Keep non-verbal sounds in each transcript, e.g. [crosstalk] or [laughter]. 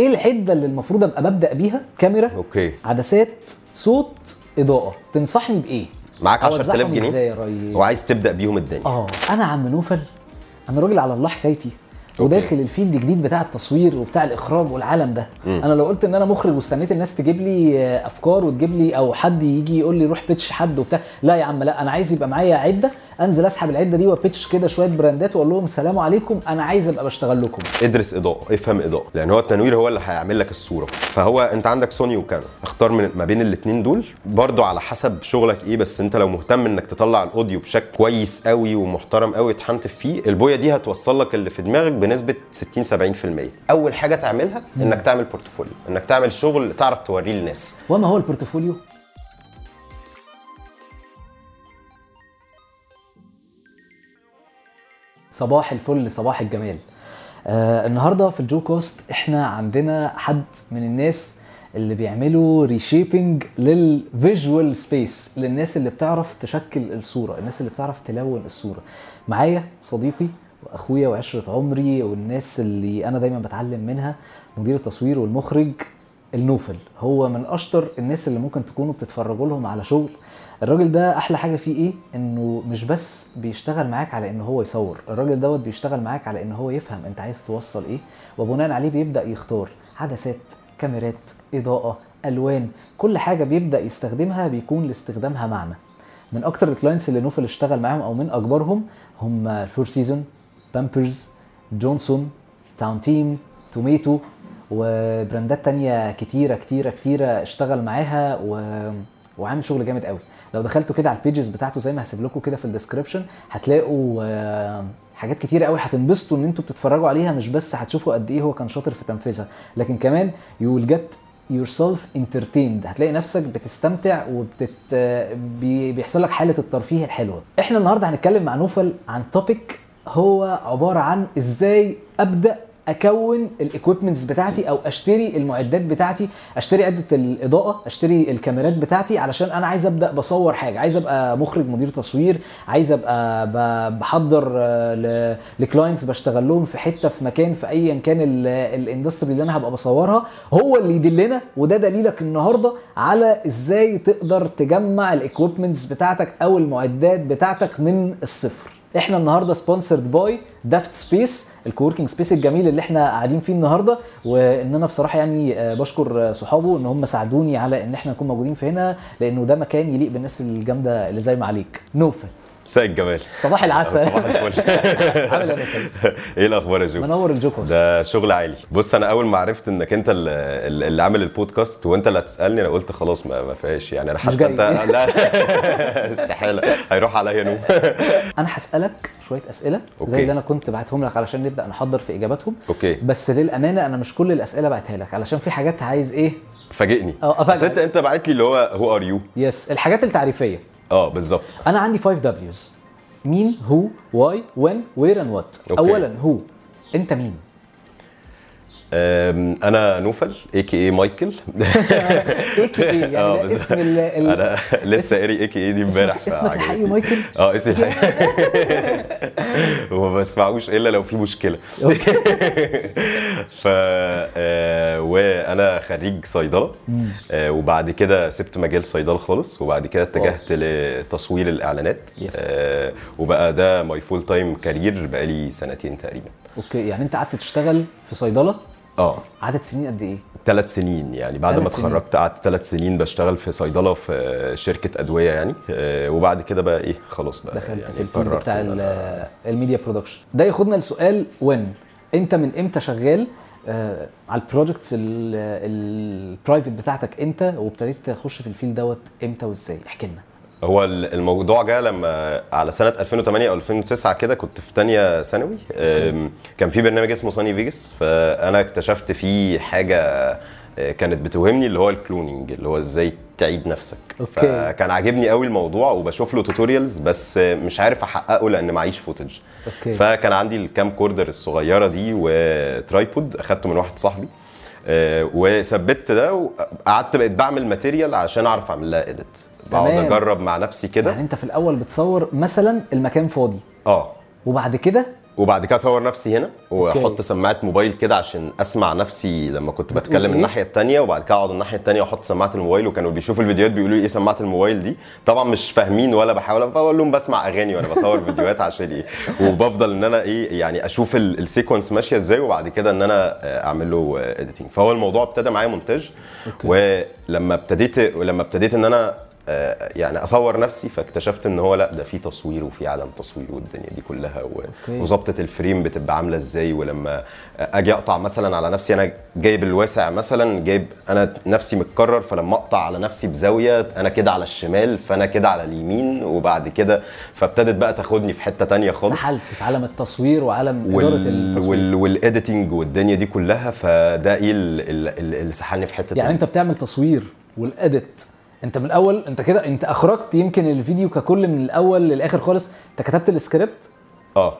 إيه العده اللي المفروض ابقى ببدأ بيها؟ كاميرا أوكي. عدسات صوت إضاءة. تنصحني بإيه؟ معاك أوزعهم 10000 جنيه؟ إزاي يا ريس؟ وعايز تبدأ بيهم الدنيا آه. أنا عم نوفل. أنا راجل على الله حكايتي. وداخل ال field جديد بتاع التصوير وبتاع الإخراج والعالم ده. مم. أنا لو قلت إن أنا مخرج واستنيت الناس تجيب لي آه، أفكار وتجيب لي أو حد يجي يقول لي روح pitch حد وبتاع. لا يا عم لا أنا عايز يبقى معايا عدة انزل اسحب العده دي و pitch كده شوية brandات واقول لهم السلام عليكم أنا عايز ابقى بشتغل لكم. ادرس إضاءة افهم إضاءة. لأن هو التنوير هو اللي هيعمل لك الصورة. فهو أنت عندك سوني وكانون اختار من ما بين الاثنين دول. برضو على حسب شغلك إيه بس أنت لو مهتم إنك تطلع ال audio بشكل كويس قوي ومحترم قوي تحنتف فيه البوية دي هتوصل لك اللي في دماغك بنسبة 60 70% أول حاجة تعملها إنك تعمل portfolio إنك تعمل شغل تعرف توريه للناس. وما هو ال portfolio صباح الفل صباح الجمال. آه النهارده في ال JoeCast إحنا عندنا حد من الناس اللي بيعملوا reshaping لل visual space للناس اللي بتعرف تشكل الصورة الناس اللي بتعرف تلون الصورة. معايا صديقي وأخويا وعشرة عمري والناس اللي أنا دايما بتعلم منها مدير التصوير والمخرج نوفل. هو من أشطر الناس اللي ممكن تكونوا بتتفرجوا لهم على شغل. الراجل ده أحلى حاجة فيه إيه؟ إنه مش بس بيشتغل معاك على إن هو يصور الراجل دوت بيشتغل معاك على إن هو يفهم أنت عايز توصل إيه وبناء عليه بيبدأ يختار عدسات كاميرات إضاءة ألوان كل حاجة بيبدأ يستخدمها بيكون لاستخدامها معنى. من أكتر ال clients اللي نوفل اشتغل معاهم أو من أكبرهم هم ال Four Seasons بامبرز جونسون Town Team Tomato و brandات تانية كتيرة كتيرة كتيرة اشتغل معاها و... وعامل شغل جامد قوي. لو دخلتوا كده على ال pages بتاعته زي ما هسيب لكم كده في ال description هتلاقوا آه، حاجات كتيرة قوي هتنبسطوا إن أنتوا بتتفرجوا عليها مش بس هتشوفوا قد إيه هو كان شاطر في تنفيذها. لكن كمان you will get yourself entertained. هتلاقي نفسك بتستمتع وبتت بي- بيحصل لك حالة الترفيه الحلوة. إحنا النهارده هنتكلم مع نوفل عن topic هو عبارة عن إزاي أبدأ أكون ال equipments بتاعتي أو أشتري المعدات بتاعتي أشتري عدة الإضاءة أشتري الكاميرات بتاعتي علشان أنا عايز أبدأ بصور حاجة عايز أبقى مخرج مدير تصوير عايز أبقى بحضر ل clients بشتغل لهم في حتة في مكان في ايا كان ال- ال industry اللي أنا هبقى بصورها هو اللي يدلنا وده دليلك النهارده على إزاي تقدر تجمع ال equipments بتاعتك أو المعدات بتاعتك من الصفر. إحنا النهارده sponsored by دافت سبيس ال co-working space الجميل اللي إحنا قاعدين فيه النهارده. وأنا بصراحة يعني آه، بشكر صحابه ان هم ساعدوني على ان إحنا نكون موجودين في هنا لأنه ده مكان يليق بالناس الجامدة اللي زي ما عليك. نوفل مساء الجمال. صباح العسل. [laughs] صباح الفل. [laughs] عامل إيه؟ إيه الأخبار يا جو؟ منور الجوكاست ده شغل عالي. بص أنا أول ما عرفت إنك أنت اللي, اللي عامل البودكاست وأنت اللي هتسألني أنا قلت خلاص ما, ما فيهاش يعني. أنا حتى. انت [laughs] لا. استحالة. هيروح عليا نوم. أنا هسألك شوية أسئلة okay. زي اللي أنا كنت بعتهم لك علشان نبدأ نحضر في إجاباتهم. okay. بس للأمانة أنا مش كل الأسئلة بعتها لك علشان في حاجات عايز إيه؟ فاجئني. آه، انت أنت بعت لي اللي هو who are you yes الحاجات التعريفية. آه بالظبط. أنا عندي 5 Ws مين who why when where and what. اولا هو أنت مين؟ أنا نوفل اي كي اي مايكل. اي كي اي يعني [laughs] بس- اسم ال أنا [laughs] لسه قاري a.k.a دي امبارح اسمك. الحقيقي مايكل. آه اسمي الحقيقي. [laughs] وما بسمعوش إلا لو في مشكلة. ف آه، وأنا خريج صيدلة. آه، وبعد كده سبت مجال صيدلة خالص وبعد كده اتجهت لتصوير الإعلانات. آه، وبقى ده my full time career بقالي سنتين تقريبا. okay يعني أنت قعدت تشتغل في صيدلة؟ آه. عدد سنين قد إيه؟ ثلاث سنين يعني بعد ما. اتخرجت قعدت ثلاث سنين بشتغل في صيدلة في شركة أدوية يعني. آه، وبعد كده بقى إيه خلاص بقى دخلت يعني في ال field بتاع ال media production ده ياخدنا لسؤال when أنت من إمتى شغال آه على ال projects ال private بتاعتك أنت وابتديت تخش في ال field دوت إمتى وإزاي؟ احكي لنا. هو ال- الموضوع جه لما على سنة 2008 أو 2009 كده كنت في تانية ثانوي. كان في برنامج اسمه سامي فيجاس فأنا اكتشفت فيه حاجة آه، كانت بتوهمني اللي هو ال cloning اللي هو إزاي تعيد نفسك. okay. فكان عاجبني قوي الموضوع وبشوف له tutorials بس مش عارف أحققه لأن معيش footage okay. فكان عندي ال camcorder الصغيرة دي و tripod أخدته من واحد صاحبي آه، وثبت ده وقعدت بقيت بعمل material عشان أعرف أعمل لها edit بقعد. أجرب مع نفسي كده يعني أنت في الأول بتصور مثلا المكان فاضي آه وبعد كده وبعد كده أصور نفسي هنا وأحط. سماعة موبايل كده عشان أسمع نفسي لما كنت بتكلم؟ الناحية التانية وبعد كده أقعد الناحية التانية وأحط سماعة الموبايل وكانوا بيشوفوا الفيديوهات بيقولوا لي إيه سماعة الموبايل دي طبعا مش فاهمين ولا بحاول فاقول لهم بسمع أغاني وأنا بصور [laughs] فيديوهات عشان إيه وبفضل إن أنا إيه يعني أشوف ال- ال sequence ماشية إزاي وبعد كده إن أنا آه، أعمل له editing فهو الموضوع ابتدى معايا مونتاج. ولما ابتديت ولما ابتديت إن أنا آه، يعني أصور نفسي فاكتشفت إن هو لأ ده في تصوير وفي عالم تصوير والدنيا دي كلها. وظبطة ال frame بتبقى عاملة إزاي ولما أجي أقطع مثلا على نفسي أنا جايب الواسع مثلا جايب أنا نفسي متكرر فلما أقطع على نفسي بزاوية أنا كده على الشمال فأنا كده على اليمين وبعد كده فابتدت بقى تاخدني في حتة تانية خالص سحلت في عالم التصوير وعالم إدارة وال... التصوير وال... وال editing والدنيا دي كلها فده إيه ال- ال- ال- اللي سحلني في حتة يعني تانية. أنت بتعمل تصوير وال edit انت من الأول انت كده انت أخرجت يمكن الفيديو ككل من الأول للآخر خالص. انت كتبت السكريبت. آه.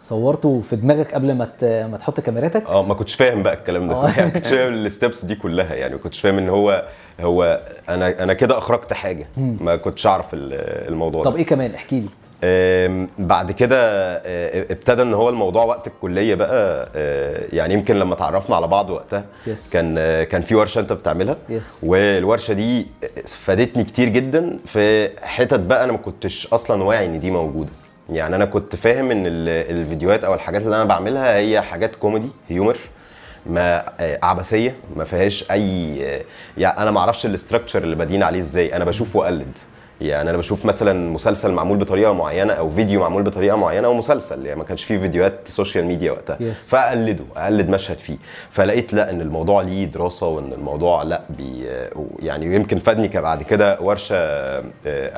صورته في دماغك قبل ما ما تحط كاميراتك. آه ما كنتش فاهم بقى الكلام ده. آه. [laughs] يعني ما كنتش فاهم ال steps دي كلها يعني. ما كنتش فاهم إن هو هو أنا أنا كده أخرجت حاجة. ما كنتش أعرف ال- الموضوع طب ده إيه كمان؟ احكي لي. بعد كده آه، ابتدى إن هو الموضوع وقت الكلية بقى آه، يعني يمكن لما تعرفنا على بعض وقتها Yes. كان آه، كان في ورشة أنت بتعملها Yes. والورشة دي فادتني كتير جدا في حتت بقى أنا ما كنتش أصلا واعي إن دي موجودة يعني أنا كنت فاهم إن ال- الفيديوهات أو الحاجات اللي أنا بعملها هي حاجات كوميدي هيومر ما عبثية ما فيهاش أي يعني أنا ما أعرفش ال structure اللي بادئين عليه إزاي أنا بشوف واقلد يعني أنا بشوف مثلا مسلسل معمول بطريقة معينة أو فيديو معمول بطريقة معينة أو مسلسل يعني ما كانش فيه فيديوهات social media وقتها. Yes. فاقلده أقلد مشهد فيه. فلقيت لا إن الموضوع ليه دراسة وإن الموضوع لا بي يعني يمكن فادني بعد كده ورشة آه،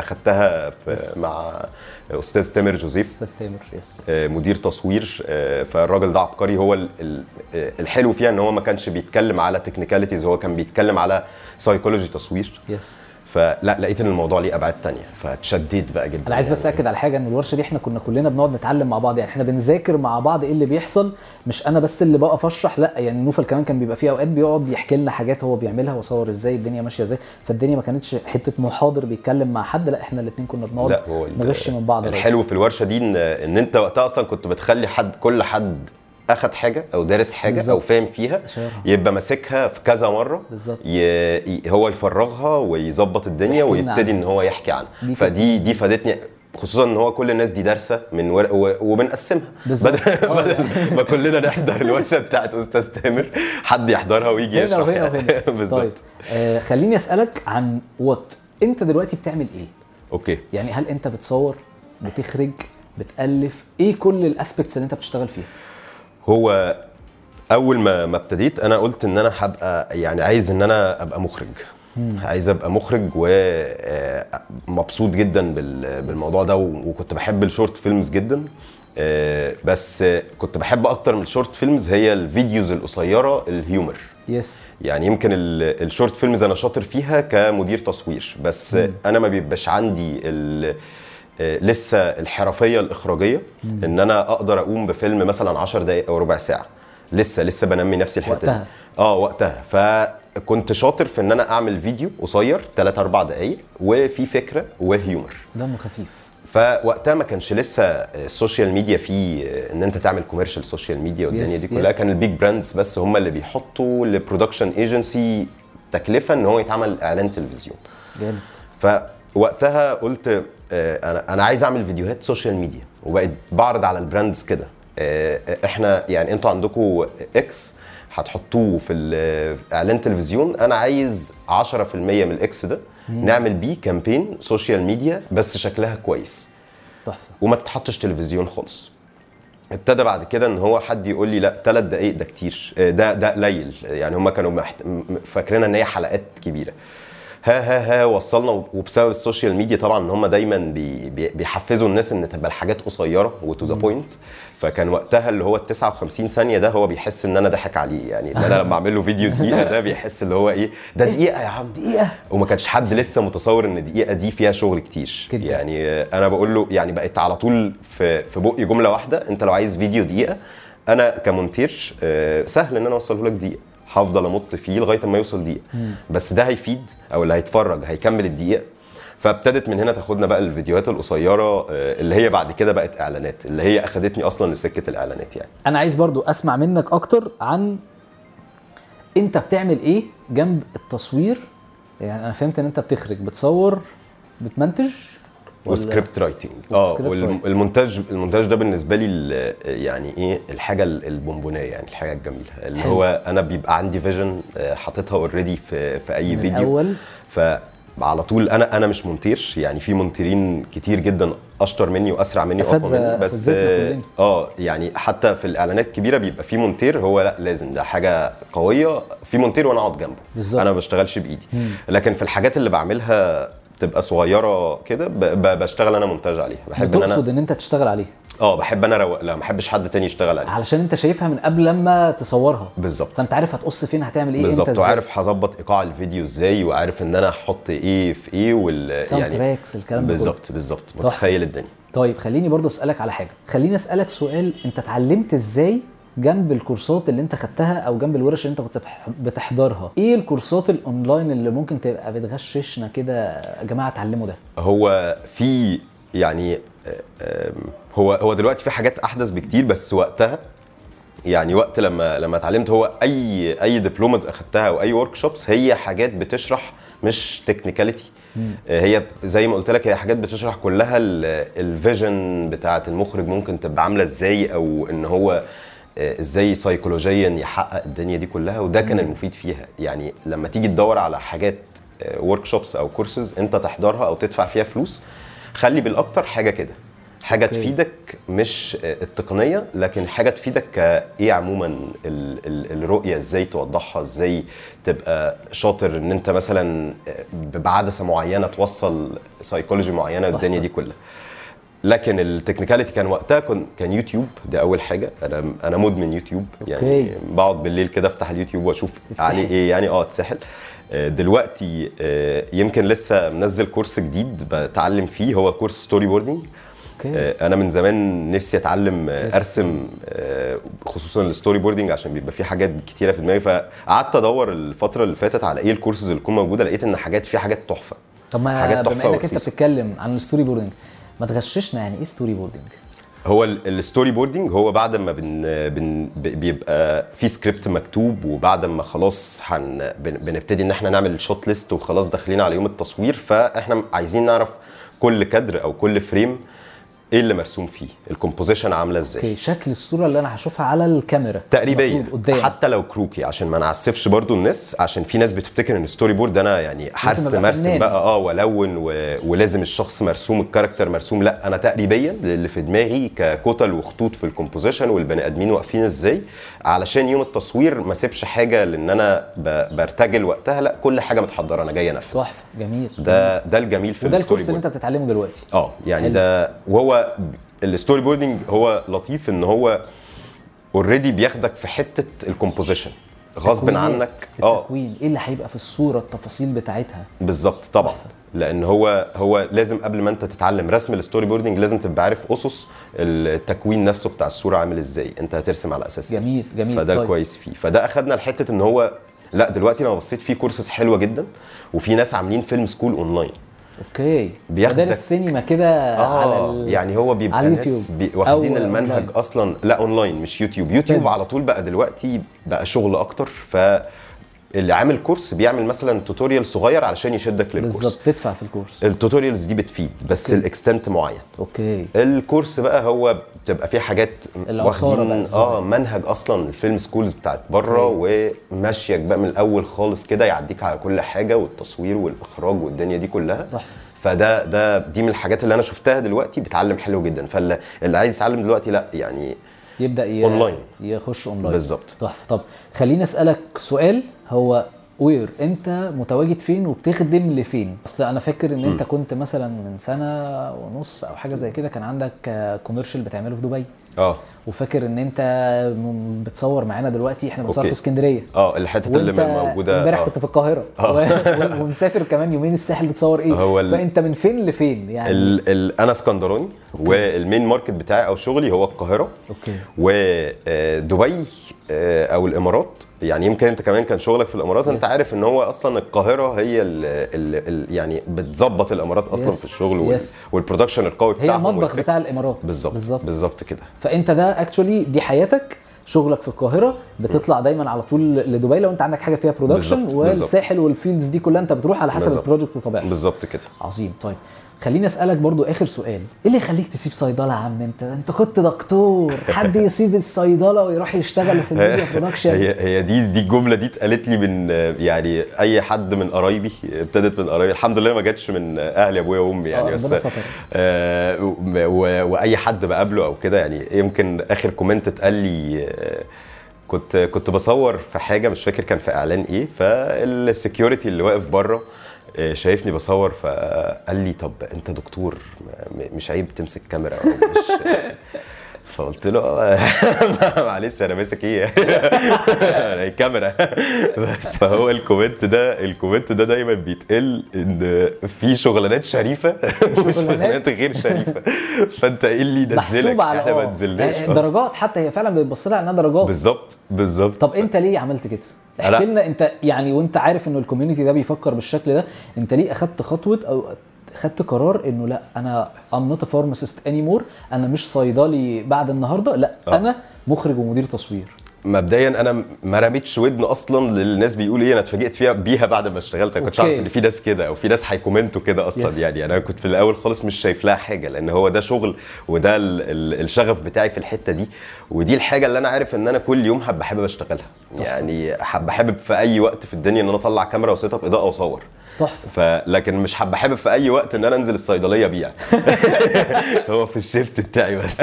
أخدتها في- مع أستاذ تامر جوزيف. أستاذ تامر yes آه، مدير تصوير آه، فالراجل ده عبقري. هو ال- ال- الحلو فيها إن هو ما كانش بيتكلم على technicalities هو كان بيتكلم على سايكولوجي تصوير. yes فلا لقيت إن الموضوع ليه أبعاد تانية فاتشديت بقى جدا أنا عايز بس يعني. أكد على حاجة إن الورشة دي إحنا كنا كلنا بنقعد نتعلم مع بعض يعني إحنا بنذاكر مع بعض إيه اللي بيحصل مش أنا بس اللي بقف أشرح لأ يعني نوفل كمان كان بيبقى فيه أوقات بيقعد يحكي لنا حاجات هو بيعملها وصور إزاي الدنيا ماشية إزاي فالدنيا ما كانتش حتة محاضر بيتكلم مع حد لأ إحنا الاثنين كنا بنقعد نغش من بعض بس. الحلو في الورشة دي إن إن أنت وقتها أصلا كنت بتخلي حد كل حد أخد حاجة أو دارس حاجة بالظبط. أو فاهم فيها. يبقى ماسكها في كذا مرة بالظبط. ي... هو يفرغها ويظبط الدنيا ويبتدي. إن هو يحكي عنها دي فدي دي فادتني خصوصا إن هو كل الناس دي دارسة من ور... و... وبنقسمها بالظبط. [laughs] بدل. بدل ما كلنا نحضر الورشة بتاعت أستاذ تامر حد يحضرها ويجي هنا يشرح وهنا يعني. وهنا [laughs] بالظبط طيب آه خليني أسألك عن what أنت دلوقتي بتعمل إيه okay يعني هل أنت بتصور بتخرج بتألف إيه كل ال aspects اللي أنت بتشتغل فيها هو أول ما ما ابتديت أنا قلت إن أنا هبقى يعني عايز إن أنا أبقى مخرج. عايز أبقى مخرج ومبسوط جدا بال- بالموضوع ده وكنت بحب ال short films جدا. آه، بس كنت بحب أكتر من ال short films هي ال videos القصيرة ال humor. Yes يعني يمكن ال- ال short films أنا شاطر فيها كمدير تصوير. بس أنا ما بيبقاش عندي ال- آه، لسه الحرفية الإخراجية إن أنا أقدر أقوم بفيلم مثلا 10 دقائق أو ربع ساعة. لسه لسه بنمي نفسي الحتة وقتها. دي آه وقتها. فكنت شاطر في إن أنا أعمل فيديو قصير 3 4 دقائق وفي فكرة و humor. دمه خفيف. فوقتها ما كانش لسه ال social media فيه إن أنت تعمل commercial social media والدنيا دي كلها. كان ال big brands بس هم اللي بيحطوا ل production agency تكلفة إن هو يتعمل إعلان تلفزيون. جامد. فوقتها قلت آه، أنا أنا عايز أعمل فيديوهات social media وبقيت بعرض على ال brands كده. آه، إحنا يعني أنتوا عندكم X هتحطوه في إعلان تلفزيون. أنا عايز 10% من ال X ده نعمل بيه campaign social media بس شكلها كويس. تحفة. وما تتحطش تلفزيون خالص. ابتدى بعد كده إن هو حد يقول لي لا ثلاث دقائق ده كتير. آه، ده ده قليل. يعني هم كانوا فاكرين إن هي حلقات كبيرة. ها ها ها وصلنا وبسبب ال social media طبعا إن هم دايما بي... بي- بيحفزوا الناس إن تبقى الحاجات قصيرة و to the point فكان وقتها اللي هو ال 59 ثانية ده هو بيحس إن أنا ضحك عليه. يعني ان أنا لما اعمل له فيديو دقيقة ده بيحس اللي هو إيه ده دقيقة يا عم. دقيقة. وما كانش حد لسه متصور إن دقيقة دي فيها شغل كتير. جدا. يعني أنا بقول له يعني بقت على طول في في بقي جملة واحدة أنت لو عايز فيديو دقيقة أنا كمونتير آه، سهل إن أنا أوصله لك دقيقة. هفضل أمط فيه لغاية ما يوصل دقيقة. بس ده هيفيد أو اللي هيتفرج هيكمل الدقيقة. فابتدت من هنا تاخدنا بقى الفيديوهات القصيرة آه، اللي هي بعد كده بقت إعلانات اللي هي أخدتني أصلا لسكة الإعلانات يعني. أنا عايز برضو أسمع منك أكتر عن أنت بتعمل إيه جنب التصوير؟ يعني أنا فهمت إن أنت بتخرج بتصور بتمنتج. و script writing آه. والمونتاج المونتاج ده بالنسبة لي يعني إيه الحاجة ال- البونبونية يعني الحاجة الجميلة اللي حلو. هو أنا بيبقى عندي vision حاططها already في في أي من فيديو الأول؟ فعلى طول أنا أنا مش مونتير يعني في مونتيرين كتير جدا أشطر مني وأسرع مني وأقوى مني بس كلنا. آه يعني حتى في الإعلانات الكبيره بيبقى في مونتير هو لأ لازم ده حاجة قوية في مونتير وأنا أقعد جنبه بالظبط. أنا ما بشتغلش بإيدي لكن في الحاجات اللي بعملها تبقى صغيرة كده بشتغل أنا مونتاج عليها. بحب إن أنا إن أنت تشتغل عليه آه بحب أنا أروق لا ما بحبش حد تاني يشتغل عليها. علشان أنت شايفها من قبل لما تصورها. بالظبط. فأنت عارف هتقص فين هتعمل إيه بالظبط. إزاي. وعارف هظبط إيقاع الفيديو إزاي وعارف إن أنا أحط إيه في إيه وال soundtracks الكلام ده. بالظبط بالظبط. متخيل الدنيا. طيب خليني برضو أسألك على حاجة. خليني أسألك سؤال أنت اتعلمت إزاي جنب الكورسات اللي انت خدتها أو جنب الورش اللي انت كنت بتحضرها. إيه الكورسات الاونلاين اللي ممكن تبقى بتغششنا كده؟ يا جماعة اتعلموا ده. هو في يعني آه، هو هو دلوقتي في حاجات أحدث بكتير بس وقتها يعني وقت لما لما اتعلمت هو أي أي diplomas أخدتها أو أي workshops هي حاجات بتشرح مش technicality هي زي ما قلت لك هي حاجات بتشرح كلها ال vision بتاعة المخرج ممكن تبقى عاملة إزاي أو إن هو آه، إزاي سيكولوجيا يحقق الدنيا دي كلها وده كان المفيد فيها. يعني لما تيجي تدور على حاجات workshops أو كورسز أنت تحضرها أو تدفع فيها فلوس خلي بالأكتر حاجة كده. حاجة okay. تفيدك مش آه، التقنية لكن حاجة تفيدك كايه عموما ال ال الرؤية إزاي توضحها إزاي تبقى شاطر إن أنت مثلا آه، بعدسه معينة توصل سايكولوجي معينة والدنيا دي كلها. لكن ال technicality كان وقتها كان كان يوتيوب. دي أول حاجة. أنا أنا مدمن يوتيوب. يعني okay. بقعد بالليل كده أفتح اليوتيوب وأشوف. عليه إيه يعني. آه اتسحل. آه، دلوقتي آه، يمكن لسه منزل course جديد بتعلم فيه. هو course storyboarding آه، أنا من زمان نفسي أتعلم أرسم خصوصا ال storyboarding عشان بيبقى في حاجات كتيرة في دماغي. فقعدت أدور الفترة اللي فاتت على إيه الكورسز اللي تكون موجودة. لقيت إن حاجات في حاجات تحفة. طب ما حاجات بما إنك أنت. بتتكلم عن ال storyboarding ما تغششنا يعني إيه storyboarding هو ال- ال storyboarding هو بعد ما بن بن بيبقى في سكريبت مكتوب وبعد ما خلاص هن بن- بنبتدي إن إحنا نعمل shot list وخلاص داخلين على يوم التصوير فإحنا عايزين نعرف كل كادر أو كل frame إيه اللي مرسوم فيه؟ ال composition عاملة إزاي؟ okay شكل الصورة اللي أنا هشوفها على الكاميرا. تقريبا حتى لو كروكي عشان ما نعسفش برضو الناس عشان في ناس بتفتكر إن ال storyboard أنا يعني ارسم فنان. بقى آه والون و... ولازم الشخص مرسوم ال character مرسوم. لا أنا تقريبا اللي في دماغي ككتل وخطوط في ال composition والبني آدمين واقفين إزاي علشان يوم التصوير ما سيبش حاجة لأن أنا ب... برتجل وقتها لا كل حاجة متحضرة أنا جاي انفذ تحفة جميل. ده ده الجميل في ال story ال course اللي board. أنت بتتعلمه دلوقتي. آه يعني حلو. ده وهو ال storyboarding هو لطيف إن هو already بياخدك في حتة ال composition. غصب عنك آه. التكوين إيه اللي هيبقى في الصورة التفاصيل بتاعتها؟ بالظبط طبعا. لأن هو هو لازم قبل ما أنت تتعلم رسم ال storyboarding لازم تبقى عارف أسس التكوين نفسه بتاع الصورة عامل إزاي. أنت هترسم على أساس. جميل جميل. فده طيب. كويس فيه. فده أخدنا لحتة إن هو لأ دلوقتي لما بصيت فيه كورسز حلوة جدا وفي ناس عاملين film school online okay بياخدك- السينما كده على آه ال... يعني هو بيبقى على ناس بي واخدين أو المنهج أونلاين. أصلا لا أونلاين مش يوتيوب يوتيوب فهمت. على طول بقى دلوقتي بقى شغل أكتر ف اللي عامل course بيعمل مثلا tutorial صغير علشان يشدك لل course. بالظبط تدفع في ال course. ال tutorials دي بتفيد بس okay. ال extent معين. okay. ال course بقى هو بتبقى فيه حاجات واخدين. آه منهج أصلا ال film schools بتاعت بره وماشيك بقى من الأول خالص كده يعديك على كل حاجة والتصوير والإخراج والدنيا دي كلها. تحفة. فده ده دي من الحاجات اللي أنا شفتها دلوقتي بتعلم حلو جدا. فاللي اللي عايز يتعلم دلوقتي لأ يعني يبدأ ي... أونلاين. يخش اونلاين بالظبط. تحفة. طب خليني أسألك سؤال هو where أنت متواجد فين وبتخدم لفين؟ أصل أنا فاكر إن أنت كنت مثلا من سنة ونص أو حاجة زي كده كان عندك commercial بتعمله في دبي. آه. وفاكر ان انت بتصور معانا دلوقتي إحنا بنصور. في اسكندرية آه الحته اللي موجودة امبارح آه. كنت في القاهرة آه. ومسافر كمان يومين الساحل بتصور إيه هو ال- فأنت من فين لفين يعني ال ال أنا اسكندراني وال main market بتاعي أو شغلي هو القاهرة okay ودبي أو الإمارات يعني يمكن أنت كمان كان شغلك في الإمارات أنت. عارف إن هو أصلا القاهرة هي ال ال ال يعني بتظبط الإمارات أصلا Yes. في الشغل وال. وال production القوي هي بتاعهم المطبخ والفكر. بتاع الإمارات بالظبط بالظبط كده فأنت ده actually دي حياتك شغلك في القاهرة بتطلع دايما على طول لدبي لو انت عندك حاجة فيها production. والساحل وال fields دي كلها انت بتروح على حسب. ال project وطبيعته بالظبط كده عظيم طيب خليني أسألك برضو آخر سؤال. إيه اللي يخليك تسيب صيدلة يا عم؟ انت أنت كنت دكتور. [laughs] حد يسيب الصيدلة ويروح يشتغل في ال media [laughs] production هي هي دي دي الجملة دي اتقالت لي من يعني أي حد من قرايبي ابتدت من قرايبي. الحمد لله ما جاتش من أهلي أبويا وأمي يعني آه، بس. آه وأي حد بقابله أو كده يعني يمكن آخر comment اتقال لي آه، كنت كنت بصور في حاجة مش فاكر كان في إعلان إيه فال security اللي واقف بره شايفني بصور فقال لي طب أنت دكتور مش عيب تمسك كاميرا أو مش فقلت له [laughs] معلش أنا ماسك إيه؟ [laughs] أنا الكاميرا. بس فهو ال comment ده ال comment ده دايما بيتقال إن في شغلانات شريفة [laughs] وشغلانات غير شريفة. فأنت إيه اللي على إحنا ما. نزلناش. آه. درجات حتى هي فعلا بتبص لها إنها درجات. بالظبط بالظبط. طب أنت ليه عملت كده؟ احكي لنا أنت يعني وأنت عارف إنه ال community ده بيفكر بالشكل ده أنت ليه أخدت خطوة أو خدت قرار إنه لا أنا I'm not pharmacist anymore أنا مش صيدلي بعد النهارده لا آه. أنا مخرج ومدير تصوير مبدئيا أنا ما رميتش ودن أصلا للناس بيقولوا إيه أنا اتفاجئت فيها بيها بعد ما اشتغلت أنا ما كنتش. عارف إن في ناس كده أو في ناس هي comment وا كده أصلا Yes. يعني أنا كنت في الأول خالص مش شايف لها حاجة لأن هو ده شغل وده ال ال الشغف بتاعي في الحتة دي ودي الحاجة اللي أنا عارف إن أنا كل يوم هبقى حابب أشتغلها يعني هبقى حابب في أي وقت في الدنيا إن أنا أطلع كاميرا و set up إضاءة وأصور تحفة. فلكن مش هبقى حابب في أي وقت إن أنا أنزل الصيدلية ابيع [laughs] هو في الشيفت بتاعي بس.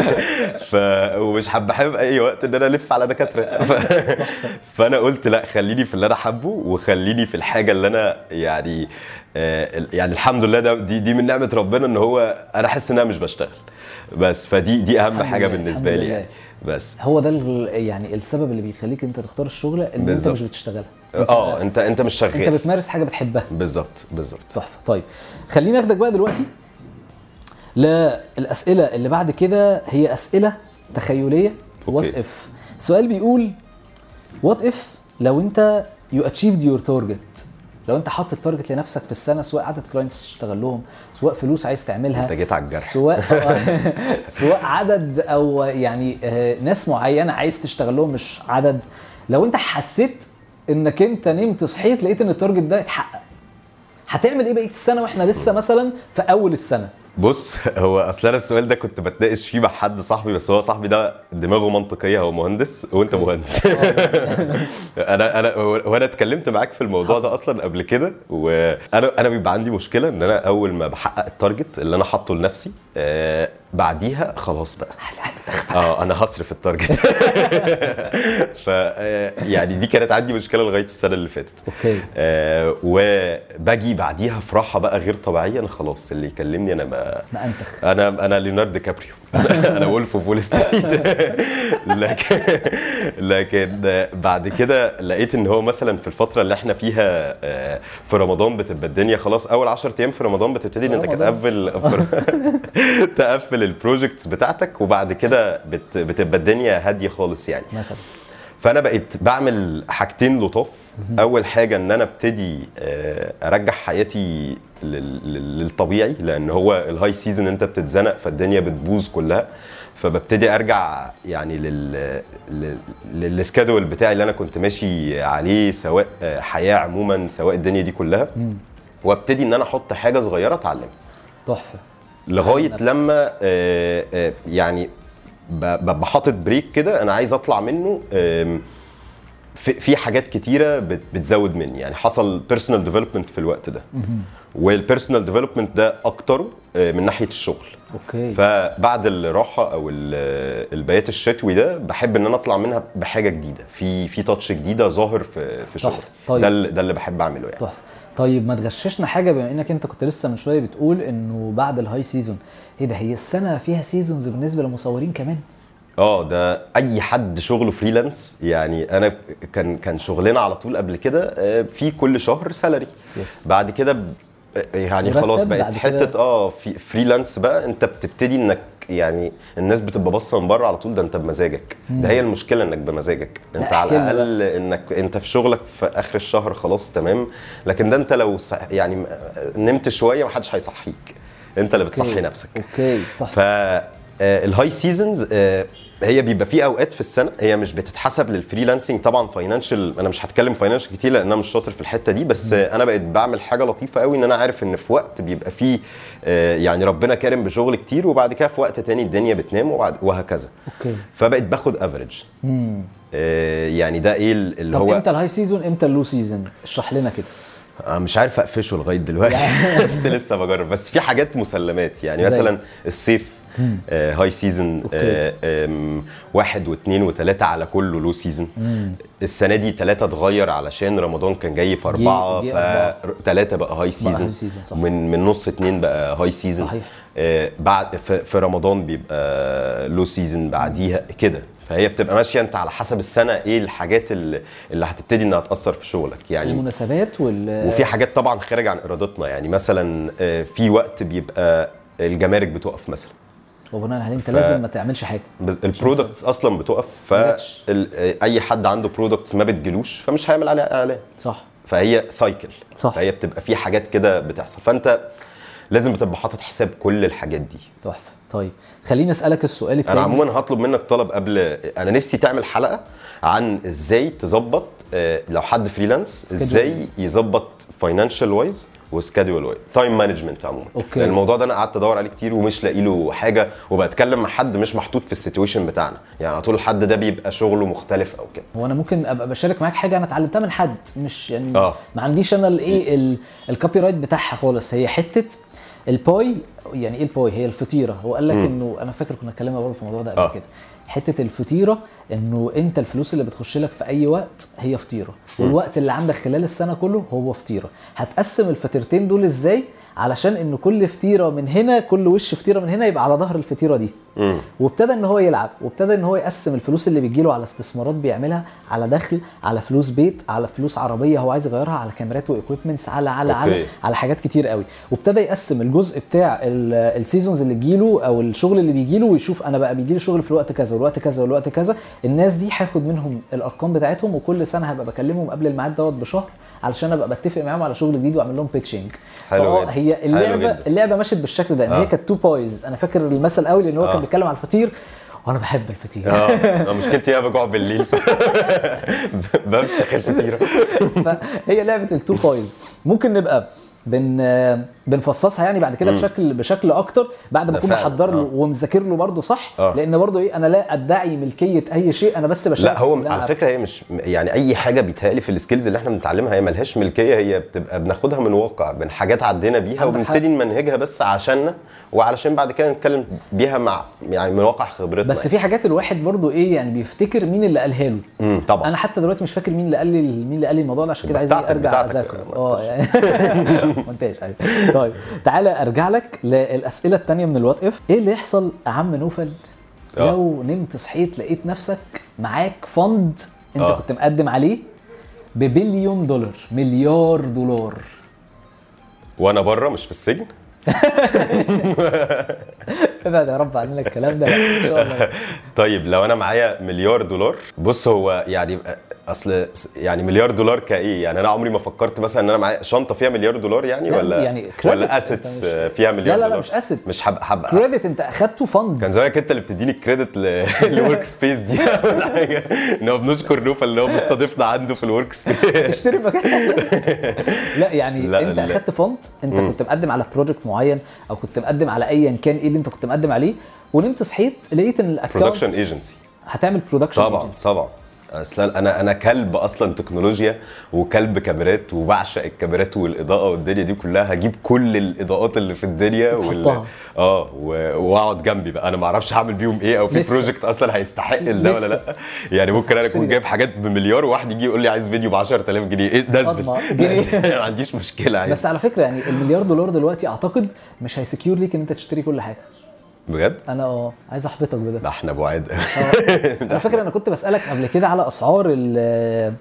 ف... ومش هبقى حابب أي وقت إن أنا ألف على دكاترة. [laughs] ف... فأنا قلت لا خليني في اللي أنا حابه وخليني في الحاجة اللي أنا يعني آه، يعني الحمد لله ده دي دي من نعمة ربنا إن هو أنا حاسس إن أنا مش بشتغل. بس فدي دي أهم حاجة بالنسبة لي. يعني. بس. هو ده يعني السبب اللي بيخليك أنت تختار الشغله إن أنت. مش بتشتغلها. آه انت أنت مش أنت شغال بتمارس حاجة بتحبها. بالظبط بالظبط. تحفة. طيب خليني أخدك بقى دلوقتي للأسئلة اللي بعد كده هي أسئلة تخيلية. What. If السؤال بيقول what if لو أنت you achieved your target لو أنت حاطط target لنفسك في السنة سواء عدد clients تشتغل لهم سواء فلوس عايز تعملها أنت جيت على الجرح. سواء [laughs] [laughs] سواء عدد أو يعني آه، ناس معينة عايز تشتغل لهم مش عدد. لو أنت حسيت انك انت نمت صحيت لقيت ان ال target ده اتحقق. هتعمل إيه بقية السنة وإحنا لسه مثلا في أول السنة؟ بص [laughs] هو أصل أنا السؤال ده كنت بتناقش فيه مع حد صاحبي بس هو صاحبي ده دماغه منطقية هو مهندس وأنت [laughs] مهندس. [laughs] أنا أنا وأنا اتكلمت معاك في الموضوع ده أصلا قبل كده وأنا أنا بيبقى عندي مشكلة إن أنا أول ما بحقق ال target اللي أنا حاطه لنفسي آه بعديها خلاص بقى. آه أنا هصرف ال target ف آه، يعني دي كانت عندي مشكلة لغاية السنة اللي فاتت. okay. آه وباجي بعديها في راحة بقى غير طبيعية أنا خلاص اللي يكلمني أنا ما ما أنتخ. أنا أنا ليوناردو دي كابريو. [laughs] أنا Wolf of Wall Street. [laughs] لكن لكن بعد كده لقيت إن هو مثلا في الفترة اللي إحنا فيها آه، في رمضان بتبقى الدنيا خلاص. أول 10 أيام في رمضان بتبتدي إن أنت. تقفل [laughs] تقفل ال projects بتاعتك وبعد كده بت- بتبقى الدنيا هادية خالص يعني. مثلا. فأنا بقيت بعمل حاجتين لطاف. أول حاجة إن أنا أبتدي آه، أرجع حياتي لل- لل- للطبيعي لأن هو ال high season أنت بتتزنق فالدنيا بتبوظ كلها. فببتدي أرجع يعني لل لل- لل schedule بتاعي اللي أنا كنت ماشي عليه سواء آه، حياة عموما سواء الدنيا دي كلها. وأبتدي إن أنا أحط حاجة صغيرة أتعلمها. تحفة. لغاية. لما آه، يعني ببقى حاطط break كده أنا عايز أطلع منه في حاجات كتيرة بت- بتزود مني. يعني حصل personal development في الوقت ده. وال personal development ده اكتره آه، من ناحية الشغل. okay. فبعد الراحة أو ال- البيات الشتوي ده بحب إن أنا أطلع منها بحاجة جديدة. في في touch جديدة ظاهر في في شغلي تحفة. طيب. ده ده اللي بحب أعمله يعني. تحفة. طيب ما تغششنا حاجة بما إنك أنت كنت لسه من شوية بتقول إنه بعد ال high season إيه ده هي السنة فيها seasons بالنسبة للمصورين كمان؟ آه ده أي حد شغله freelance يعني أنا كان كان شغلنا على طول قبل كده آه، في كل شهر salary يس بعد كده يعني مرتب خلاص بقت. حتة آه في freelance بقى أنت بتبتدي إنك يعني الناس بتبقى باصة من بره على طول ده أنت بمزاجك. ده هي المشكلة إنك بمزاجك. أنت على الأقل إنك أنت في شغلك في آخر الشهر خلاص تمام. لكن ده أنت لو يعني نمت شوية محدش هيصحيك. أنت اللي بتصحي okay. نفسك. okay تحفه فال high seasons هي بيبقى في أوقات في السنة هي مش بتتحسب لل freelancing طبعا financial أنا مش هتكلم financial كتير لأن أنا مش شاطر في الحتة دي بس آه، أنا بقيت بعمل حاجة لطيفة قوي إن أنا عارف إن في وقت بيبقى فيه آه، يعني ربنا كارم بشغل كتير وبعد كده في وقت تاني الدنيا بتنام وبعد وهكذا. okay. فبقيت باخد average يعني ده إيه اللي طب هو إمتى ال high season إمتى ال low season اشرح لنا كده. أنا مش عارف أقفشه لغاية دلوقتي. [laughs] بس لسه بجرب. بس في حاجات مسلمات. يعني؟ مثلا الصيف. آه high season okay. آه واحد واثنين وثلاثة على كله low season السنة دي ثلاثة اتغير علشان رمضان كان جاي في أربعة. فثلاثة بقى high season. من من نص اتنين بقى high season. آه بعد في, رمضان بيبقى low season بعديها كده فهي بتبقى ماشية انت على حسب السنة إيه الحاجات اللي, اللي هتبتدي انها تأثر في شغلك يعني المناسبات وال وفي حاجات طبعا خارج عن إرادتنا يعني مثلا آه، في وقت بيبقى الجمارك بتقف مثلا وبناء عليه انت ف- لازم ما تعملش حاجة. بس ال products أصلا بتقف جاتش. فاي حد عنده products ما بتجيلوش فمش هيعمل عليها إعلان. صح. فهي cycle صح. فهي بتبقى في حاجات كده بتحصل. فأنت لازم بتبقى حاطط حساب كل الحاجات دي. تحفة. طيب خليني أسألك السؤال التاني. أنا عموما هطلب منك طلب قبل أنا نفسي تعمل حلقة عن إزاي تظبط آه، لو حد freelance إزاي يظبط financial wise و schedule wise time management عموما. okay. لأن الموضوع ده أنا قعدت أدور عليه كتير ومش لاقي له حاجة وبتكلم مع حد مش محطوط في ال situation بتاعنا. يعني على طول الحد ده بيبقى شغله مختلف أو كده. هو أنا ممكن أبقى بشارك معاك حاجة أنا اتعلمتها من حد مش يعني آه. ما عنديش أنا الايه ال- ال copyright بتاعها خالص. هي حتة ال pie يعني إيه ال pie هي الفطيرة. هو قال لك إنه أنا فاكر كنا اتكلمنا برضه في الموضوع ده قبل آه. كده. حتة الفطيرة إنه أنت الفلوس اللي بتخش لك في أي وقت هي فطيرة. والوقت اللي عندك خلال السنة كله هو فطيرة. هتقسم الفطيرتين دول إزاي؟ علشان إن كل فطيرة من هنا كل وش فطيرة من هنا يبقى على ظهر الفطيرة دي مم. وابتدى إن هو يلعب وابتدى إن هو يقسم الفلوس اللي بتجيله على استثمارات بيعملها على دخل على فلوس بيت على فلوس عربية هو عايز يغيرها على كاميرات و equipments على على على okay. على حاجات كتير قوي وابتدى يقسم الجزء بتاع ال- ال seasons اللي بيجيله أو الشغل اللي بيجيله ويشوف أنا بقى بيجيلي شغل في الوقت كذا والوقت كذا والوقت كذا الناس دي هاخد منهم الأرقام بتاعتهم وكل سنة هبقى بكلمهم قبل الميعاد دوت بشهر علشان أبقى بتفق معاهم على شغل جديد وأعمل لهم pitching حلو. هي اللعبه. اللعبة مشت بالشكل ده إن هي آه. كانت two pies أنا فاكر المثل قوي لأن هو آه. كان بيتكلم على الفطير وأنا بحب الفطير آه [laughs] مشكلتي أنا بجوع بالليل [laughs] بمشخ الفطيره [laughs] فهي لعبة ال two pies ممكن نبقى بن بنفصصها يعني بعد كده بشكل بشكل أكتر بعد ما أكون محضر له آه. ومذاكر له برده صح؟ آه. لأن برده إيه أنا لا أدعي ملكية أي شيء أنا بس بشارك لا هو على. فكرة هي مش يعني أي حاجة بيتهيألي في ال skills اللي إحنا بنتعلمها هي ملهاش ملكية هي بتبقى بناخدها من واقع من حاجات عدينا بيها وبنبتدي نمنهجها بس عشاننا وعلشان بعد كده نتكلم بيها مع يعني من واقع خبرتنا بس في حاجات الواحد برضو إيه يعني بيفتكر مين اللي قالها له. طبعا. أنا حتى دلوقتي مش فاكر مين اللي قال لي مين اللي قال لي الموضوع ده عشان كده عايز أرجع أذاكره. آه يعني [laughs] مونتاج أيوه. طيب تعالى أرجع لك للأسئلة الثانية من الوات إف. إيه اللي يحصل يا عم نوفل آه. لو نمت صحيت لقيت نفسك معاك فند أنت آه. كنت مقدم عليه ببليون دولار مليار دولار؟ وأنا بره مش في السجن؟ [laughs] ابعد يا رب عننا الكلام ده لا، إن شاء الله. [laughs] طيب لو أنا معايا مليار دولار بص هو يعني أصل يعني مليار دولار كإيه؟ يعني أنا عمري ما فكرت مثلا إن أنا معايا شنطة فيها مليار دولار يعني لا، ولا يعني. ولا assets فيها مليار لا، لا، دولار؟ مش asset. مش هبقى هبقى credit أنت أخدته fund كان زمانك أنت اللي بتديني ال credit لل workspace دي. [laughs] إن هو بنشكر نوفل اللي هو مستضيفنا عنده في ال workspace اشتري [laughs] مكان. [laughs] لا يعني لا، أنت لا. أخدت فونت أنت كنت مقدم على بروجكت معين أو كنت مقدم على ايا كان إيه اللي أنت كنت مقدم عليه ونمت صحيت لقيت إن برودكشن الاكونت ايجنسي هتعمل برودكشن طبعا طبعا. اصل أنا أنا كلب أصلا تكنولوجيا وكلب كاميرات وبعشق الكاميرات والإضاءة والدنيا دي كلها هجيب كل الإضاءات اللي في الدنيا وال... آه و- وأقعد جنبي بقى أنا ما أعرفش هعمل بيهم إيه أو في. بروجكت أصلا هيستحق ده ولا. لأ يعني ممكن أنا أكون. جايب حاجات بمليار وواحد يجي يقول لي عايز فيديو ب 10000 جنيه إيه [laughs] نزل. نزل. ما عنديش مشكلة عادي بس على فكرة يعني المليار دولار دلوقتي أعتقد مش هي secure ليك إن أنت تشتري كل حاجة بجد؟ أنا آه عايز أحبطك بده. ده إحنا بعاد. أنا فاكر أنا كنت بسألك قبل كده على أسعار ال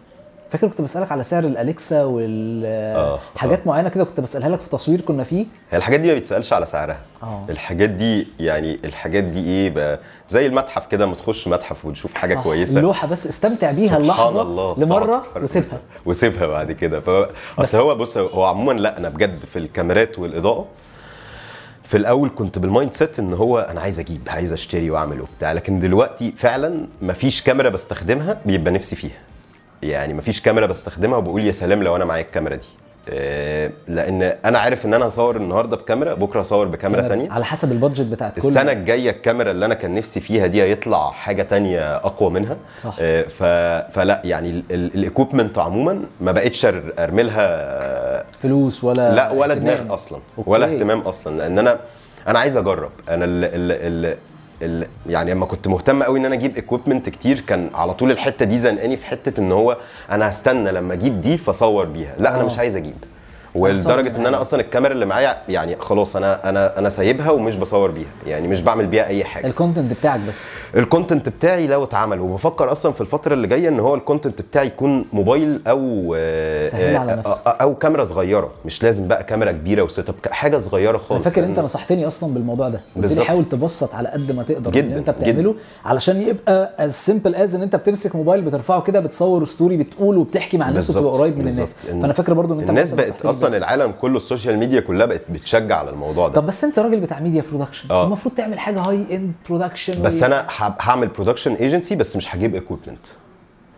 فاكر كنت بسألك على سعر ال Alexa آه، والحاجات معينة كده كنت بسألها لك في تصوير كنا فيه؟ هي الحاجات دي ما بيتسألش على سعرها. آه. الحاجات دي يعني الحاجات دي إيه بقى؟ زي المتحف كده ما تخش متحف وتشوف حاجة صح. كويسة. اللوحة بس استمتع بيها سبحان اللحظة الله لمرة وسيبها. [laughs] وسيبها بعد كده. ف بس- اصل هو بص هو عموما لا أنا بجد في الكاميرات والإضاءة في الأول كنت بال mindset إن هو أنا عايز أجيب عايز أشتري وأعمل وبتاع لكن دلوقتي فعلا مفيش كاميرا بستخدمها بيبقى نفسي فيها. يعني مفيش كاميرا بستخدمها وبقول يا سلام لو أنا معايا الكاميرا دي. لأن أنا عارف إن أنا هصور النهارده بكاميرا بكرة هصور بكاميرا تانية على حسب ال budget بتاعت كل السنة الجاية الكاميرا اللي أنا كان نفسي فيها دي هيطلع حاجة تانية أقوى منها صح. آه، ف... فلا يعني ال equipment عموما ما بقتش أر- ارمي لها فلوس ولا لا ولا. دماغ أصلا okay. ولا اهتمام أصلا لأن أنا أنا عايز أجرب أنا ال ال ال يعني لما كنت مهتم قوي إن أنا أجيب equipment كتير كان على طول الحتة دي زنقاني في حتة إن هو أنا هستنى لما أجيب دي فأصور بيها لا أنا آه. مش عايز أجيب ولدرجة إن أنا معايا. أصلا الكاميرا اللي معايا يعني خلاص أنا أنا أنا سايبها ومش بصور بيها يعني مش بعمل بيها أي حاجة. ال content بتاعك بس. ال content بتاعي لو اتعمل وبفكر أصلا في الفترة اللي جاية إن هو ال content بتاعي يكون موبايل أو آه، سهل على آه، نفسك. آه، أو كاميرا صغيرة مش لازم بقى كاميرا كبيرة و setup حاجة صغيرة خالص. أنا فاكر أنت نصحتني أصلا بالموضوع ده. قلت لي. حاول تبسط على قد ما تقدر جداً، اللي أنت بتعمله علشان يبقى as simple as إن أنت بتمسك موبايل بترفعه كده بتصور story بتقول وبتحكي مع الناس وتبقى قريب من الناس. فأنا فاكر برضو إن أنت الناس بقت أصلا. العالم كله ال social media كلها بقت بتشجع على الموضوع ده طب بس انت راجل بتاع media production آه. المفروض تعمل حاجة high end production بس أنا هعمل production agency بس مش هجيب equipment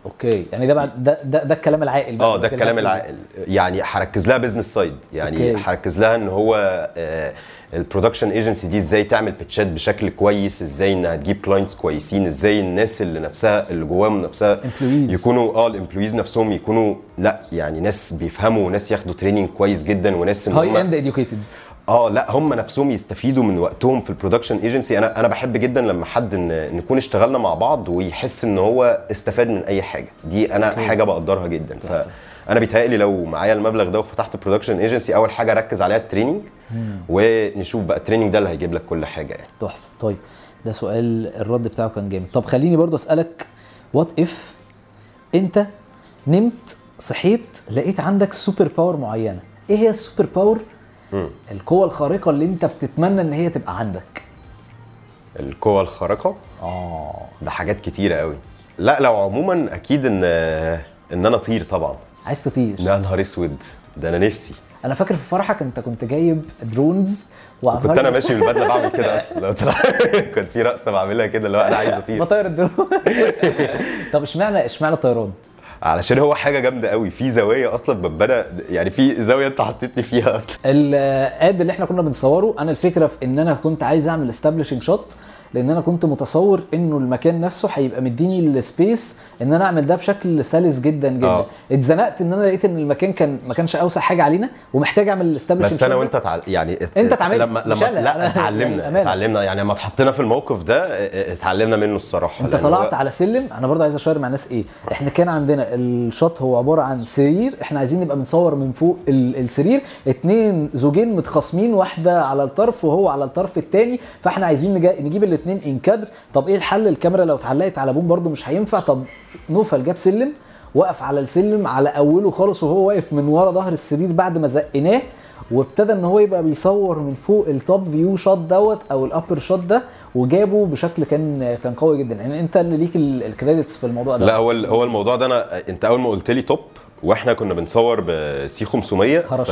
okay يعني ده بعد ده ده, ده الكلام العاقل آه ده الكلام. العاقل يعني هركز لها business side يعني. هركز لها إن هو ال production agency دي إزاي تعمل pitchات بشكل كويس إزاي انها تجيب clients كويسين إزاي الناس اللي نفسها اللي جواهم نفسها employees. يكونوا آه ال employees نفسهم يكونوا لا يعني ناس بيفهموا وناس ياخدوا training كويس جدا وناس high end educated آه لا هم نفسهم يستفيدوا من وقتهم في ال production agency أنا أنا بحب جدا لما حد ن- نكون اشتغلنا مع بعض ويحس إن هو استفاد من أي حاجة. دي أنا okay. حاجة بقدرها جدا. فانا بيتهيألي لو معايا المبلغ ده وفتحت production agency اول حاجة اركز عليها ال training ونشوف بقى ال training ده اللي هيجيب لك كل حاجة يعني. تحفة. طيب ده سؤال الرد بتاعه كان جامد. طب خليني برضه أسألك what if انت نمت صحيت لقيت عندك super power معينة؟ إيه هي ال super power. القوة الخارقة اللي انت بتتمنى ان هي تبقى عندك. القوة الخارقة؟ آه. ده حاجات كتيرة قوي. لا لو عموما أكيد إن إن أنا اطير طبعا. عايز تطير. يا نهار اسود. ده أنا نفسي. أنا فاكر في فرحك انت كنت جايب drones وعمال كنت أنا ماشي بالبدلة بعمل كده [laughs] أصلا. لو طلع [laughs] كان في رقصة بعملها كده اللي هو أنا عايز أطير. بطير الدرون. [laughs] طب اشمعنى اشمعنى الطيران علشان هو حاجة جامدة قوي. في زوايا أصلا ببقى يعني في زاوية أنت حطيتني فيها أصلا. ال ad اللي إحنا كنا بنصوره أنا الفكرة في إن أنا كنت عايز أعمل establishing shot لأن أنا كنت متصور انه المكان نفسه هيبقى مديني ال space ان أنا اعمل ده بشكل سلس جدا جدا. آه. اتزنقت ان أنا لقيت ان المكان كان ما كانش اوسع حاجة علينا ومحتاج اعمل ال establishing بس أنا وانت تعال... يعني أنت اتعاملت، لما لما. لا أنا- [laughs] اتعلمنا. اتعلمنا. يعني لما اتحطينا في الموقف ده اتعلمنا منه الصراحة. انت طلعت هو- على سلم. أنا برضه عايز ا share مع الناس إيه. إحنا كان عندنا ال shot هو عبارة عن سرير. إحنا عايزين نبقى بنصور من فوق ال- السرير. اتنين زوجين متخاصمين واحدة على الطرف وهو على الطرف التاني. فاحنا عايزين نجا- نجيب الاتنين in cadre. طب إيه الحل؟ الكاميرا لو اتعلقت على boom برضه مش هينفع. طب نوفل جاب سلم وقف على السلم على أوله خالص وهو واقف من ورا ظهر السرير بعد ما زقناه وابتدى إن هو يبقى بيصور من فوق ال top view shot دوت أو ال upper shot ده وجابه بشكل كان كان قوي جدا. يعني أنت اللي ليك ال- الcredits في الموضوع ده. لا هو هو الموضوع ده أنا أنت أول ما قلت لي top وإحنا كنا بنصور ب C500 هرشت. ف...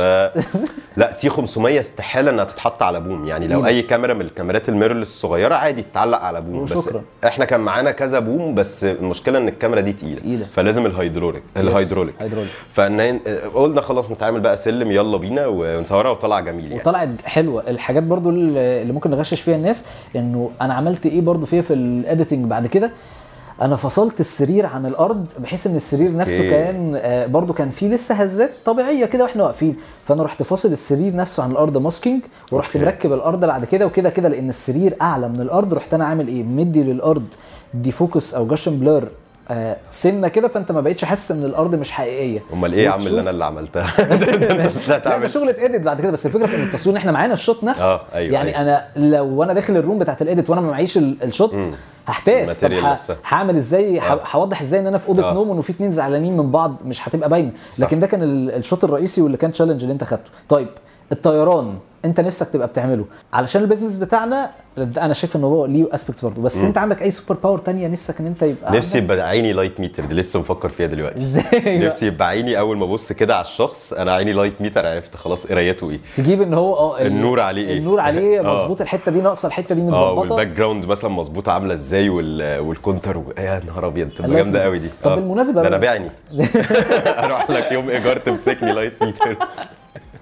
لا C500 استحالة إنها تتحط على boom يعني لو. أي كاميرا من الكاميرات ال mirrorless الصغيرة عادي تتعلق على boom بس وشكراً. إحنا كان معانا كذا boom بس المشكلة إن الكاميرا دي تقيلة تقيلة. فلازم ال hydraulic ال hydraulic hydraulic فإن قلنا خلاص نتعامل بقى سلم يلا بينا ونصورها وطلع جميل يعني وطلعت حلوة الحاجات برضو اللي اللي ممكن نغشش فيها الناس إنه أنا عملت إيه برضو فيها في ال editing بعد كده أنا فصلت السرير عن الأرض بحيث ان السرير نفسه okay. كان آه، برضو كان فيه لسه هزات طبيعية كده وإحنا واقفين فانا رحت فاصل السرير نفسه عن الأرض masking ورحت okay. مركب الأرض بعد كده وكده كده لأن السرير اعلى من الأرض رحت أنا عامل إيه مدي للارض دي focus أو Gaussian blur سنة كده فأنت ما بقتش حاسس إن الأرض مش حقيقية أمال إيه يا عم اللي أنا اللي عملتها لا ده شغل edit بعد كده بس الفكرة في إن التصوير إن إحنا معانا ال shot نفسه آه، أيوة، يعني أيوة. أنا لو أنا داخل ال room بتاعت ال edit وأنا ما معيش ال- ال shot هحتاس طب. هعمل إزاي آه. هوضح إزاي إن أنا في أوضة آه. نوم وإن في اتنين زعلانين من بعض مش هتبقى باينة. لكن ده كان ال- ال shot الرئيسي واللي كان challenge اللي أنت خدته طيب الطيران انت نفسك تبقى بتعمله علشان ال business بتاعنا أنا شايف ان هو ليه aspects برضه بس انت عندك أي super power تانية نفسك إن انت يبقى نفسي؟ يبقى عيني light meter دي لسه مفكر فيها دلوقتي [laughs] إزاي؟ نفسي يبقى عيني أول ما أبص كده على الشخص أنا عيني light meter عرفت خلاص قرايته إيه تجيب إن هو آه ال- النور عليه إيه؟ النور عليه [laughs] آه. مظبوط الحتة دي ناقصة الحتة دي آه متظبطة والباك جراوند مثلا مظبوطة عاملة إزاي وال... وال counter. يا نهار أبيض تبقى جامدة. قوي دي طب آه. بالمناسبة ده أنا بعيني [laughs] أروح لك يوم إيجار تمسكني light meter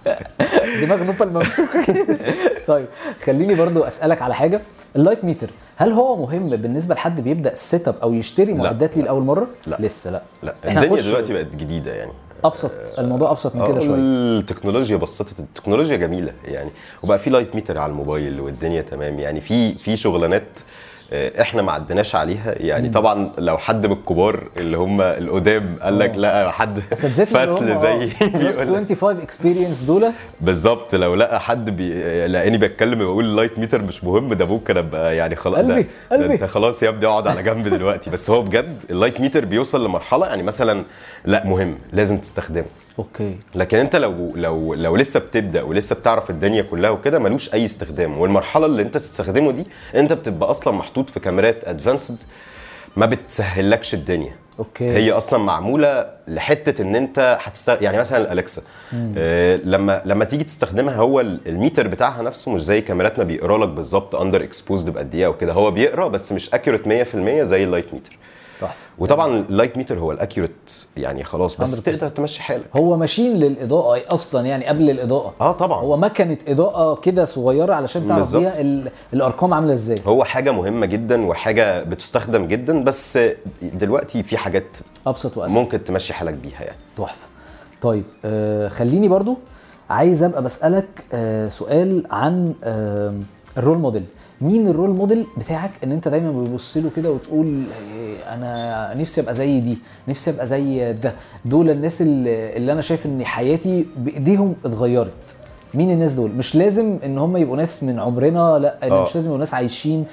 [laughs] دماغ نوفل ممسوكة. كده. [laughs] طيب خليني برضو أسألك على حاجة. ال light meter هل هو مهم بالنسبة لحد بيبدأ ال setup أو يشتري معدات ليه لأول مرة؟ لا. لسه لا. لا. الدنيا دلوقتي بقت جديدة يعني. أبسط. الموضوع أبسط من كده آه، شوية. التكنولوجيا بسطت. التكنولوجيا جميلة يعني. وبقى في light meter على الموبايل والدنيا تمام يعني. في في شغلانات آه، إحنا ما عدناش عليها. يعني طبعا لو حد من الكبار اللي هم القدام قال لك آه. لا حد فصل زي plus [laughs] بيقول لك. 25 experience دول. بالظبط لو لقى حد بي... لقاني بتكلم ويقول ال light meter مش مهم ده ممكن ابقى يعني خلاص قلبي، ده, قلبي. ده انت خلاص يا ابني اقعد على جنب دلوقتي. بس هو بجد ال light meter بيوصل لمرحلة يعني مثلا لا مهم لازم تستخدمه. Okay. لكن انت لو لو لو لسه بتبدأ ولسه بتعرف الدنيا كلها وكده ملوش أي استخدام. والمرحلة اللي انت تستخدمه دي انت بتبقى أصلا محطوط في كاميرات advanced ما بتسهلكش الدنيا. Okay. هي أصلا معمولة لحتة إن انت هت set يعني مثلا ال Alexa آه لما لما تيجي تستخدمها هو ال- الميتر بتاعها نفسه مش زي كاميراتنا بيقرا لك بالظبط under exposed بقد إيه وكده هو بيقرأ بس مش accurate 100% زي ال light meter وطبعا ال light meter هو ال accurate يعني خلاص بس 100%. تقدر تمشي حالك. هو ماشين للإضاءة أصلا يعني قبل الإضاءة. آه طبعا. هو مكنة إضاءة كده صغيرة علشان تعرف. بيها ال- الأرقام عاملة إزاي. هو حاجة مهمة جدا وحاجة بتستخدم جدا بس دلوقتي في حاجات أبسط وأسهل. ممكن تمشي حالك بيها يعني. تحفة. طيب آه خليني برضو عايز أبقى بسألك آه سؤال عن آه الرول موديل. مين الرول موديل بتاعك ان انت دايما بتبص له كده وتقول إيه، أنا نفسي أبقى زي دي نفسي أبقى زي ده دول الناس اللي, أنا شايف إن حياتي بإيديهم اتغيرت. مين الناس دول؟ مش لازم إن هم يبقوا ناس من عمرنا لأ آه. مش لازم يبقوا ناس عايشين.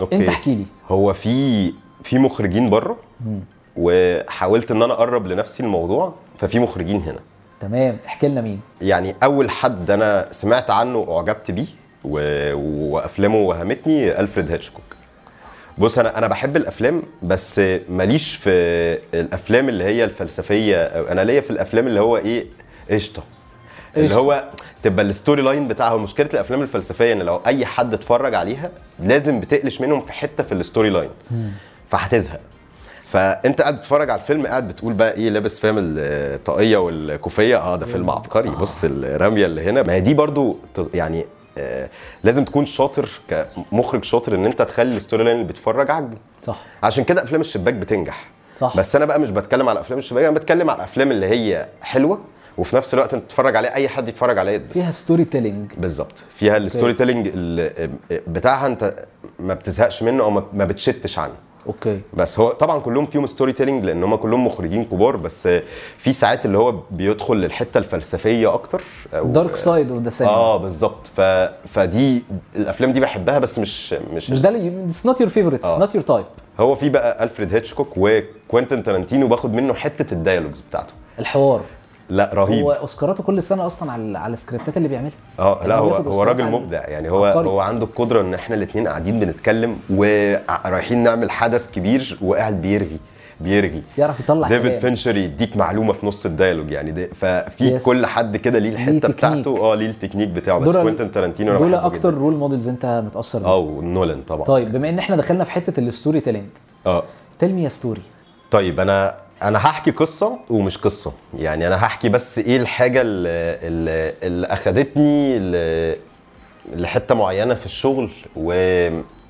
Okay. انت احكي لي. هو في في مخرجين بره وحاولت إن أنا أقرب لنفسي الموضوع ففي مخرجين هنا. تمام. احكي لنا مين. يعني أول حد أنا سمعت عنه وأعجبت بيه و... وأفلامه والهمتني ألفريد هيتشكوك. بص أنا أنا بحب الأفلام بس ماليش في الأفلام اللي هي الفلسفية أو أنا ليا في الأفلام اللي هو إيه قشطة. اللي. هو تبقى ال story line بتاعها مشكله الأفلام الفلسفية إن لو أي حد اتفرج عليها لازم بتقلش منهم في حتة في ال story line. فهتزهق. فأنت قاعد بتتفرج على الفيلم قاعد بتقول بقى إيه لابس فاهم الطاقية والكوفية. آه ده فيلم عبقري. بص الرمية اللي هنا. ما هي دي برضو يعني آه لازم تكون شاطر كمخرج شاطر إن أنت تخلي ال story line اللي بيتفرج عاجبه. صح. عشان كده أفلام الشباك بتنجح. صح. بس أنا بقى مش بتكلم على أفلام الشباك أنا بتكلم على الأفلام اللي هي حلوة وفي نفس الوقت أنت تتفرج عليها أي حد يتفرج عليها. يتبسط فيها story telling بالظبط. فيها ال story telling ال- بتاعها أنت ما بتزهقش منه أو ما بتشتتش عنه. Okay. بس هو طبعا كلهم فيهم story telling لأن هم كلهم مخرجين كبار بس في ساعات اللي هو بيدخل للحتة الفلسفية أكتر. dark side of the cinema آه بالظبط. ف... فدي الأفلام دي بحبها بس مش مش, مش ده it's not your favorite it's. not your type هو في بقى الفريد هيتشكوك وكوينتين تارانتينو باخد منه حتة ال dialogues بتاعته. الحوار. لا رهيب. هو أوسكاراته كل سنة أصلا على على السكريبتات اللي بيعملها. آه يعني لا هو هو راجل مبدع. يعني هو عبقري. هو عنده القدره إن إحنا الاثنين قاعدين بنتكلم ورايحين نعمل حدث كبير وقاعد بيرغي بيرغي. يعرف يطلع ديفيد. فينشر يديك معلومة في نص ال dialogue. يعني ده ففي Yes. كل حد كده ليه الحتة. بتاعته. آه ليه التكنيك بتاعه. بس كوينتين تارانتينو أنا دول أكتر جداً. role models أنت متأثر بيهم. آه ونولان طبعا. طيب بما إن إحنا دخلنا في حتة ال story telling آه. tell me a story طيب أنا أنا هحكي قصة ومش قصة. يعني أنا هحكي بس إيه الحاجة اللي, اللي, اللي اخدتني لحتة معينة في الشغل و...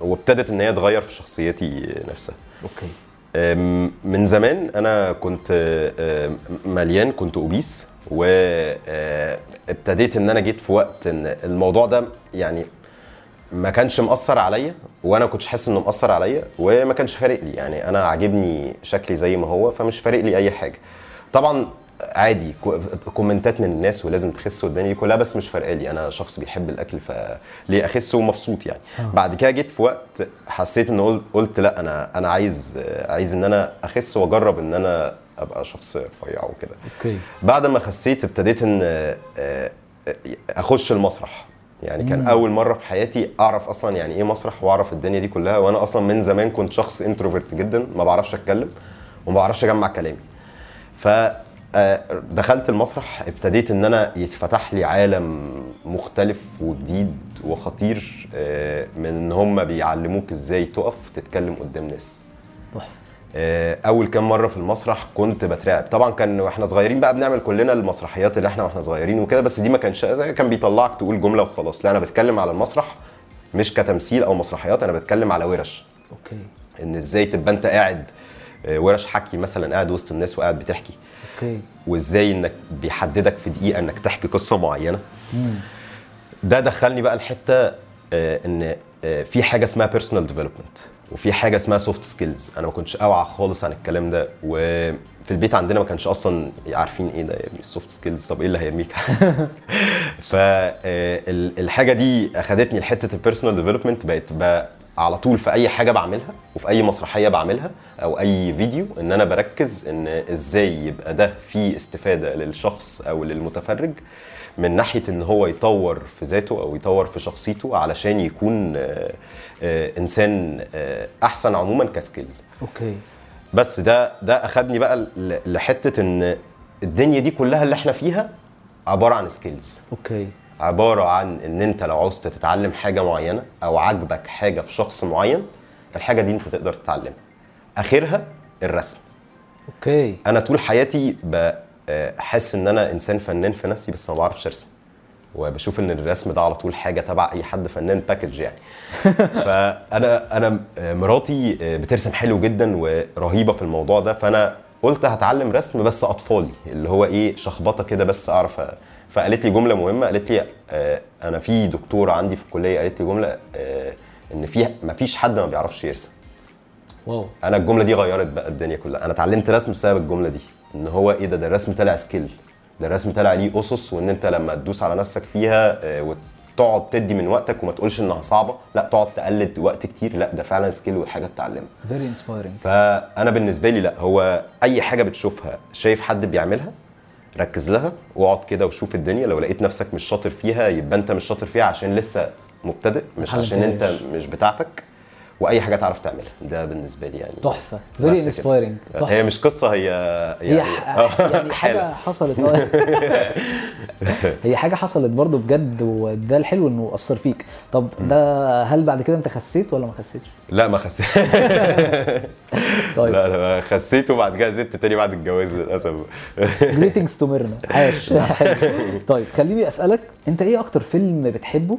وابتدت ان هي تغير في شخصيتي نفسها. Okay. من زمان أنا كنت مليان كنت obese وابتديت ان أنا جيت في وقت ان الموضوع ده يعني ما كانش مأثر عليا وأنا ما كنتش حاسس إنه مأثر عليا وما كانش فارق لي. يعني أنا عاجبني شكلي زي ما هو فمش فارق لي أي حاجة. طبعا عادي co- comment ات من الناس ولازم تخس والدنيا دي كلها بس مش فارقه لي. أنا شخص بيحب الأكل فليه أخس ومبسوط يعني. بعد كده جيت في وقت حسيت إن قلت, قلت لأ أنا أنا عايز عايز إن أنا أخس وأجرب إن أنا أبقى شخص رفيع وكده. Okay. بعد ما خسيت ابتديت إن آه، آه، أخش المسرح. يعني كان أول مرة في حياتي أعرف أصلا يعني إيه مسرح وأعرف الدنيا دي كلها وأنا أصلا من زمان كنت شخص introvert جدا ما بعرفش أتكلم وما بعرفش أجمع كلامي. ف آه، دخلت المسرح ابتديت إن أنا يتفتح لي عالم مختلف وجديد وخطير آه، من إن هم بيعلموك إزاي تقف تتكلم قدام ناس. تحفة. أول كام مرة في المسرح كنت بترعب. طبعا كان وإحنا صغيرين بقى بنعمل كلنا المسرحيات اللي إحنا وإحنا صغيرين وكده بس دي ما كانش كان بيطلعك تقول جملة وخلاص. لا أنا بتكلم على المسرح مش كتمثيل أو مسرحيات أنا بتكلم على ورش. Okay. إن إزاي تبقى أنت قاعد آه، ورش حكي مثلا قاعد وسط الناس وقاعد بتحكي. Okay. وإزاي إنك بيحددلك في دقيقة إنك تحكي قصة معينة. ده دخلني بقى الحتة آه، إن آه، في حاجة اسمها personal development وفي حاجة اسمها soft skills أنا ما كنتش أوعى خالص عن الكلام ده وفي البيت عندنا ما كانش أصلا عارفين إيه ده ال soft skills طب إيه اللي هيرميك؟ [laughs] فالحاجه دي أخدتني لحتة ال personal development بقت بقى على طول في أي حاجة بعملها وفي أي مسرحية بعملها أو أي فيديو إن أنا بركز إن إزاي يبقى ده فيه استفادة للشخص أو للمتفرج. من ناحية إن هو يطور في ذاته أو يطور في شخصيته علشان يكون آه، آه، إنسان آه، أحسن عموما ك skills okay. بس ده ده أخدني بقى لحتة إن الدنيا دي كلها اللي إحنا فيها عبارة عن skills okay. عبارة عن إن أنت لو عاوز تتعلم حاجة معينة أو عاجبك حاجة في شخص معين الحاجة دي أنت تقدر تتعلمها. آخرها الرسم. Okay. أنا طول حياتي بحس إن أنا إنسان فنان في نفسي بس ما بعرفش أرسم. وبشوف إن الرسم ده على طول حاجة تبع أي حد فنان package يعني. [laughs] فأنا أنا مراتي بترسم حلو جدا ورهيبة في الموضوع ده فأنا قلت هتعلم رسم بس أطفالي اللي هو إيه شخبطة كده بس أعرف. فقالت لي جملة مهمة قالت لي آه، أنا في دكتورة عندي في الكلية قالت لي جملة آه، إن في مفيش حد ما بيعرفش يرسم. Wow. أنا الجملة دي غيرت بقى الدنيا كلها. أنا اتعلمت رسم بسبب الجملة دي إن هو إيه ده؟ ده الرسم طلع skill ده الرسم طلع ليه أسس وإن أنت لما تدوس على نفسك فيها آه، وتقعد تدي من وقتك وما تقولش إنها صعبة لا تقعد تقلد وقت كتير لا ده فعلا skill وحاجة تتعلمها. Very inspiring فأنا بالنسبة لي لا هو أي حاجة بتشوفها شايف حد بيعملها ركز لها واقعد كده وشوف الدنيا. لو لقيت نفسك مش شاطر فيها يبقى أنت مش شاطر فيها عشان لسه مبتدئ مش عشان أنت. مش بتاعتك. وأي حاجة تعرف تعملها. ده بالنسبة لي يعني تحفة. Very. Inspiring هي مش قصة هي هي يعني ح- يعني حاجة. حصلت. [laughs] آه. هي حاجة حصلت برضو بجد وده الحلو إنه أثر فيك. طب ده هل بعد كده أنت خسيت ولا ما خسيتش؟ لا ما خسيت. [laughs] طيب. لا أنا خسيت وبعد كده زدت تاني بعد الجواز للأسف. Greetings to ميرنا عاش. [laughs] طيب خليني أسألك أنت إيه أكتر فيلم بتحبه؟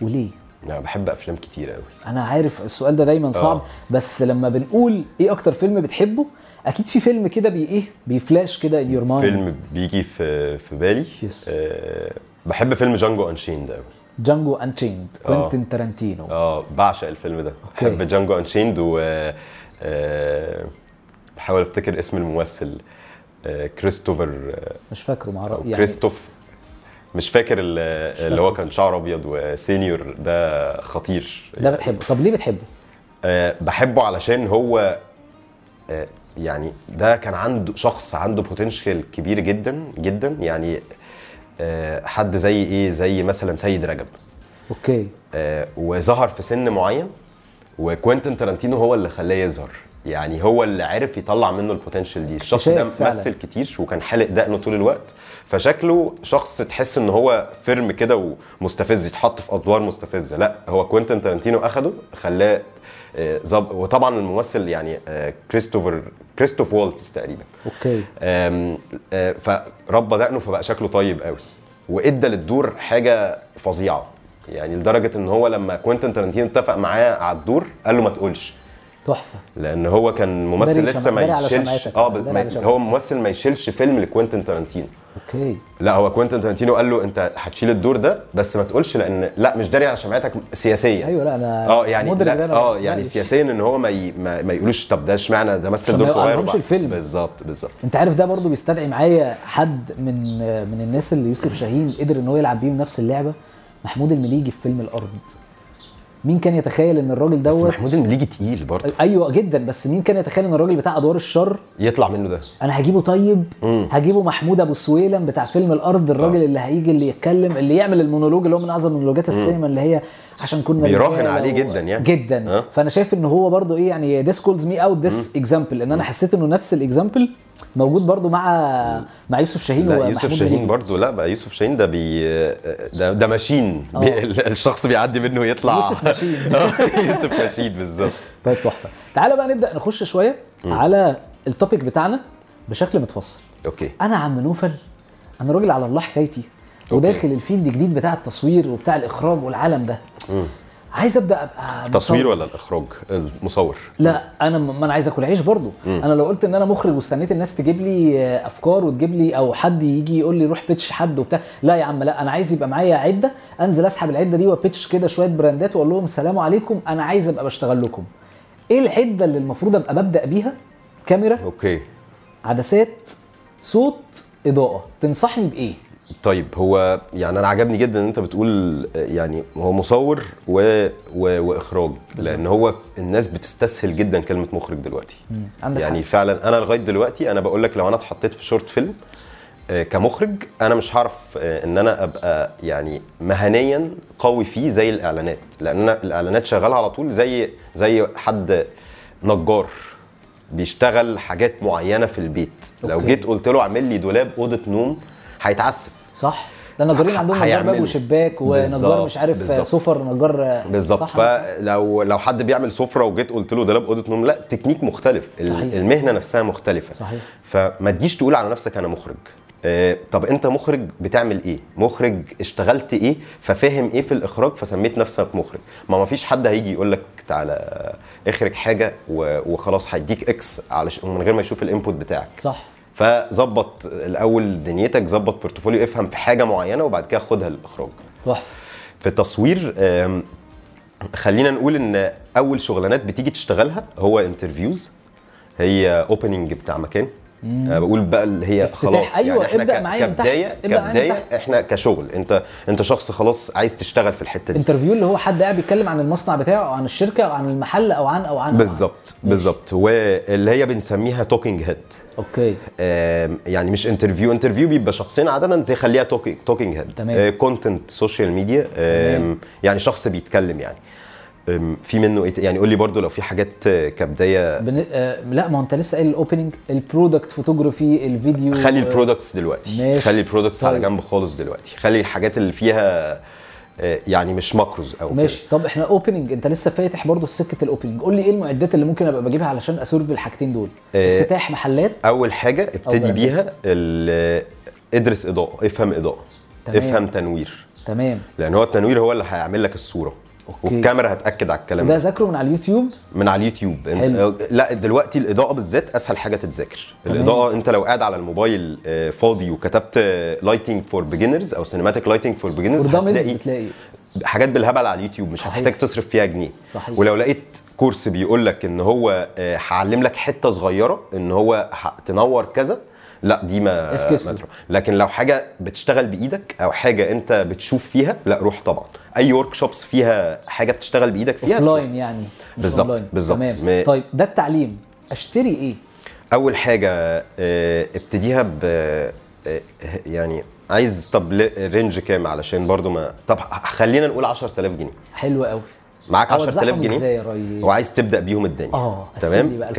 وليه؟ أنا بحب أفلام كتير قوي أنا عارف السؤال ده دايما صعب آه. بس لما بنقول إيه أكتر فيلم بتحبه أكيد في فيلم كده بي إيه بيفلاش كده in your mind فيلم بيجي في في بالي. Yes. آه بحب فيلم Django Unchained قوي Django Unchained كوينتين تارانتينو آه بعشق الفيلم ده. Okay. بحب Django Unchained و آه، بحاول أفتكر اسم الممثل آه، كريستوفر آه، مش فاكره مع يعني كريستوف مش فاكر ال- اللي هو. كان شعره أبيض و senior. ده خطير. ده بتحبه. طب ليه بتحبه؟ آه، بحبه علشان هو آه، يعني ده كان عنده شخص عنده potential كبير جدا جدا. يعني آه، حد زي إيه؟ زي مثلا سيد رجب. Okay. آه، وظهر في سن معين وكوينتين تارانتينو هو اللي خلاه يظهر. يعني هو اللي عرف يطلع منه ال potential دي. الشخص ده. مثل كتير وكان حالق دقنه طول الوقت. فشكله شخص تحس إن هو firm كده ومستفز يتحط في أدوار مستفزة. لا هو كوينتين تارانتينو أخده خلاه آه، ظب وطبعا الممثل يعني آه، كريستوفر كريستوف والتز تقريبا. Okay. آم، آه، فربى دقنه فبقى شكله طيب قوي وإدى للدور حاجة فظيعة. يعني لدرجة إن هو لما كوينتين تارانتينو اتفق معاه على الدور قال له ما تقولش. تحفة لأن هو كان ممثل لسه ما يشيلش. آه ما-. هو ممثل ما يشيلش فيلم لكوينتين تارانتينو أوكي لا هو كوينتين تارانتينو قال له أنت هتشيل الدور ده بس ما تقولش لأن لا مش داري على شمعتك سياسيا أيوه لا أنا آه يعني لا آه يعني. سياسيا إن هو ما ي... ما, ما يقولوش طب ده اشمعنى ده مثل دور ما صغير وبعد- الفيلم. بالظبط بالظبط أنت عارف ده برضو بيستدعي معايا حد من من الناس اللي يوسف شاهين قدر إن هو يلعب بيهم نفس اللعبة محمود المليجي في فيلم الأرض مين كان يتخيل إن الراجل بس دوت محمود المليجي تقيل برضه. أيوه جدا بس مين كان يتخيل إن الراجل بتاع أدوار الشر يطلع منه ده. أنا هجيبه طيب؟ هجيبه محمود أبو سويلم بتاع فيلم الأرض الراجل اللي هيجي اللي يتكلم اللي يعمل المونولوج اللي هو من أعظم مونولوجات السينما اللي هي عشان كنا بيراهن عليه جدا يعني. جدا. آه. فأنا شايف إن هو برضو إيه يعني this calls me out this example ان أنا حسيت إنه نفس ال example موجود برضو مع مع يوسف شاهين لا يوسف شاهين. برضه لا بقى يوسف شاهين ده بي ده, ده ماشين. بي... آه. الشخص بيعدي منه يطلع يوسف ماشين. [laughs] آه، يوسف ماشين بالظبط. طيب تحفة. تعالى بقى نبدأ نخش شوية على التوبيك بتاعنا بشكل متفصل. أوكي. أنا عم نوفل. أنا راجل على الله حكايتي. وداخل الفيلد جديد بتاع التصوير وبتاع الإخراج والعالم ده. عايز أبدأ أبقى تصوير. ولا الإخراج؟ المصور. لا أنا ما أنا عايز أكل عيش برضو. أنا لو قلت إن أنا مخرج واستنيت الناس تجيب لي أفكار وتجيب لي أو حد يجي يقول لي روح pitch حد وبتاع لا يا عم لا أنا عايز يبقى معايا عدة أنزل أسحب العدة دي و pitch كده شوية brandات وأقول لهم السلام عليكم أنا عايز أبقى بشتغل لكم. إيه العده اللي المفروض أبقى ببدأ بيها؟ كاميرا okay. عدسات صوت إضاءة. تنصحني بإيه؟ طيب هو يعني أنا عجبني جدا إن أنت بتقول يعني هو مصور و... و... وإخراج لأن هو الناس بتستسهل جدا كلمة مخرج دلوقتي. يعني حق. فعلا أنا لغاية دلوقتي أنا بقول لك لو أنا اتحطيت في short film آه، كمخرج أنا مش هعرف آه، إن أنا أبقى يعني مهنيا قوي فيه زي الإعلانات. لأن أنا الإعلانات شغالة على طول زي زي حد نجار بيشتغل حاجات معينة في البيت. لو okay. جيت قلت له اعمل لي دولاب أوضة نوم هيتعسف. صح؟ ده النجارين عندهم نجار باب. وشباك ونجار مش عارف بالظبط. سفر نجار بالظبط؟ فلو لو حد بيعمل سفرة وجيت قلت له دولاب أوضة نوم لا تكنيك مختلف. صحيح. المهنة نفسها مختلفة. صحيح. فما تجيش تقول على نفسك أنا مخرج. آه، طب أنت مخرج بتعمل إيه؟ مخرج اشتغلت إيه؟ ففاهم إيه في الإخراج؟ فسميت نفسك مخرج. ما ما فيش حد هيجي يقول لك تعالى اخرج حاجة وخلاص هيديك X علشان من غير ما يشوف ال input بتاعك. صح. فظبط الأول دنيتك ظبط portfolio افهم في حاجة معينة وبعد كده خدها للإخراج. تحفة. في التصوير خلينا نقول إن أول شغلانات بتيجي تشتغلها هو interviews هي opening بتاع مكان. أه بقول بقى اللي هي افتتاح. خلاص أيوة، يعني إحنا ابدأ معايا. كبداية كبداية. إحنا كشغل. أنت أنت شخص خلاص عايز تشتغل في الحتة دي. interview اللي هو حد قاعد بيتكلم عن المصنع بتاعه أو عن الشركة أو عن المحل أو عن أو عن أو عن. بالظبط بالظبط. واللي هي بنسميها talking head okay. يعني مش interview. Interview بيبقى شخصين عادة زي خليها talking head تمام. content social media يعني شخص بيتكلم يعني. في منه ت- يعني قول لي برضو لو في حاجات كبداية. بن... آه لا ما انت لسه قايل ال opening ال product photography الفيديو. خلي ال products دلوقتي. ماشي. خلي ال products على طيب. جنب خالص دلوقتي. خلي الحاجات اللي فيها آه، يعني مش macros أو ماشي. طب إحنا opening أنت لسه فاتح برضو سكه ال opening قول لي إيه المعدات اللي ممكن أبقى بجيبها علشان أ serve الحاجتين دول؟ آه، افتتاح محلات. كده. أول حاجة ابتدي. بيها ادرس إضاءة افهم إضاءة تمام. افهم تنوير. تمام. لأن هو التنوير هو اللي هيعمل لك الصورة. أوكي. والكاميرا هتأكد على الكلام ده ذاكره من على اليوتيوب من على اليوتيوب حلو. لا دلوقتي الإضاءة بالذات أسهل حاجة تتذاكر. الإضاءة أنت لو قاعد على الموبايل آه، فاضي وكتبت lighting for beginners أو cinematic lighting for beginners هتلاقي بتلاقي حاجات بالهبل على اليوتيوب مش صحيح. هتحتاج تصرف فيها جنيه صحيح. ولو لقيت course بيقول لك إن هو آه، هعلم لك حتة صغيرة إن هو تنور كذا لا دي ما, ما. تروح. لكن لو حاجة بتشتغل بإيدك أو حاجة أنت بتشوف فيها لا روح طبعا. أي workshops فيها حاجة بتشتغل بإيدك فيها offline يعني بالظبط،. بالظبط. ما- طيب ده التعليم. أشتري إيه؟ أول حاجة آه، ابتديها ب آه، يعني عايز طب رينج كام؟ علشان برضو ما طب خلينا نقول 10000 جنيه. حلو قوي معاك 10000 أوزعهم جنيه؟ إزاي يا ريس؟ وعايز تبدأ بيهم الدنيا. قسم تمام؟ ك.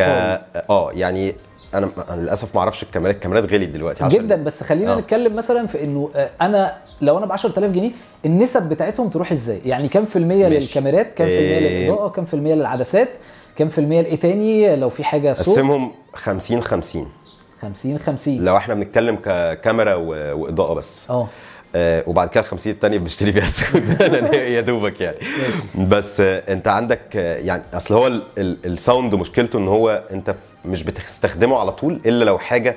آه يعني أنا أنا للاسف ما أعرفش الكاميرات الكاميرات غليت دلوقتي عشان جدا بس خلينا آه. نتكلم مثلا في إنه آه، أنا لو أنا ب 10000 جنيه النسب بتاعتهم تروح إزاي؟ يعني كام في المية ماشي. للكاميرات؟ كام في المية إيه. للإضاءة؟ كام في المية للعدسات؟ كام في المية لإيه تاني لو في حاجة صوت؟ قسمهم 50 50 50 50 لو إحنا بنتكلم ككاميرا. وإضاءة بس آه آه وبعد كده ال 50 التانية بشتري بيها [laughs] هي يا دوبك يعني بس آه أنت عندك آه يعني أصل هو ال- ال- ال sound مشكلته إن هو أنت مش بتستخدمه على طول إلا لو حاجة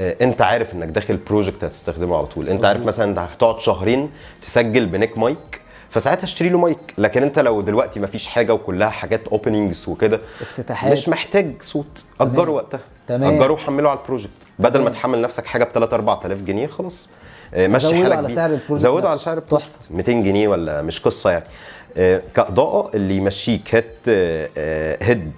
آه، أنت عارف إنك داخل project هتستخدمه على طول أنت عارف مثلا أنت هتقعد شهرين تسجل ب neck mic فساعتها اشتري له مايك لكن أنت لو دلوقتي مفيش حاجة وكلها حاجات openings وكده افتتاحات. مش محتاج صوت أجره وقتها تمام. أجره وحمله على ال project بدل ما تمام. تحمل نفسك حاجة ب 3 4000 جنيه خلاص آه، مشي حالك على. سعر ال project زودوا على. سعر ال project تحفة. 200 جنيه ولا مش قصة يعني آه، كإضاءة اللي يمشيك هات head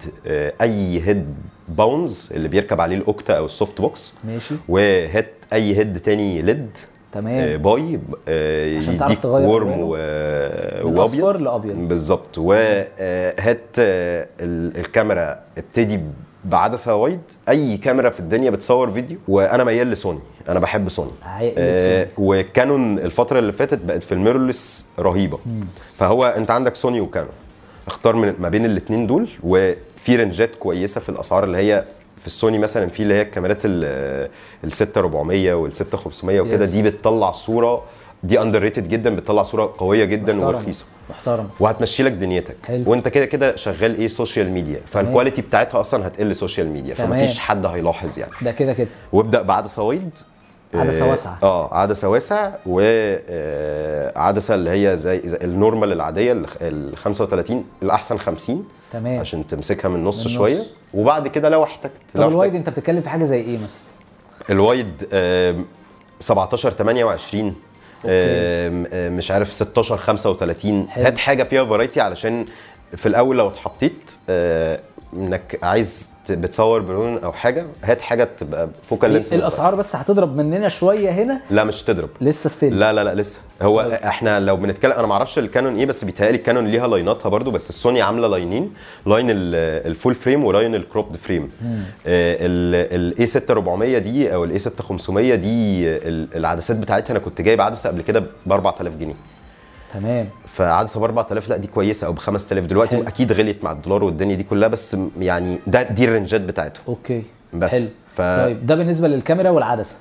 أي head Bowens اللي بيركب عليه ال octa أو ال softbox ماشي. وهات أي head تاني LED تمام. آه، bi آه، عشان تعرف يديك تغير warm. و- وأبيض. لأبيض. بالظبط. وهات الكاميرا ابتدي بعدسة wide أي كاميرا في الدنيا بتصور فيديو. وأنا ميال لسوني. أنا بحب سوني. آه سوني. وكانون الفترة اللي فاتت بقت في ال mirrorless رهيبة. فهو أنت عندك سوني وكانون. اختار من ما بين الاثنين دول وفي رنجات كويسة في الأسعار اللي هي في السوني مثلا في اللي هي الكاميرات ال 6400 وال 6500 وكده Yes. دي بتطلع صورة دي underrated جدا بتطلع صورة قوية جدا. ورخيصة محترم وهتمشي لك دنيتك حلو. وانت كده كده شغال إيه social media فال quality بتاعتها أصلا هتقل social media تمام. فمفيش حد هيلاحظ يعني ده كده كده وابدأ بعدسه wide عدسة آه، واسعة. آه عدسه واسع وعدسه اللي هي زي, زي ال normal العادية ال- ال 35 الأحسن 50 تمام عشان تمسكها من النص شوية. وبعد كده لو احتجت لو ال wide انت بتتكلم في حاجة زي إيه مثلا ال wide آم، 17 28 آم، آم، مش عارف 16 35 حلو. هات حاجة فيها variety علشان في الأول لو اتحطيت آه، إنك عايز بتصور برون أو حاجة هات حاجة تبقى focal length. الأسعار بس هتضرب مننا شوية هنا؟ لا مش تضرب. لسه still لا لا لا لسه. هو إحنا لو بنتكلم أنا ما أعرفش الكانون إيه بس بيتهيألي الكانون ليها لايناتها برضو بس السوني عاملة لاينين line ال- ال full frame و line ال cropped frame. ال a 6400 دي أو ال a 6500 دي ال- العدسات بتاعتها أنا كنت جايب عدسة قبل كده ب 4000 جنيه. تمام. فعدسه ب 4000 لا دي كويسة أو ب 5000 دلوقتي حلو. أكيد غليت مع الدولار والدنيا دي كلها بس يعني ده دي الرنجات بتاعتهم أوكي. بس. حلو. ف- طيب ده بالنسبة للكاميرا والعدسة.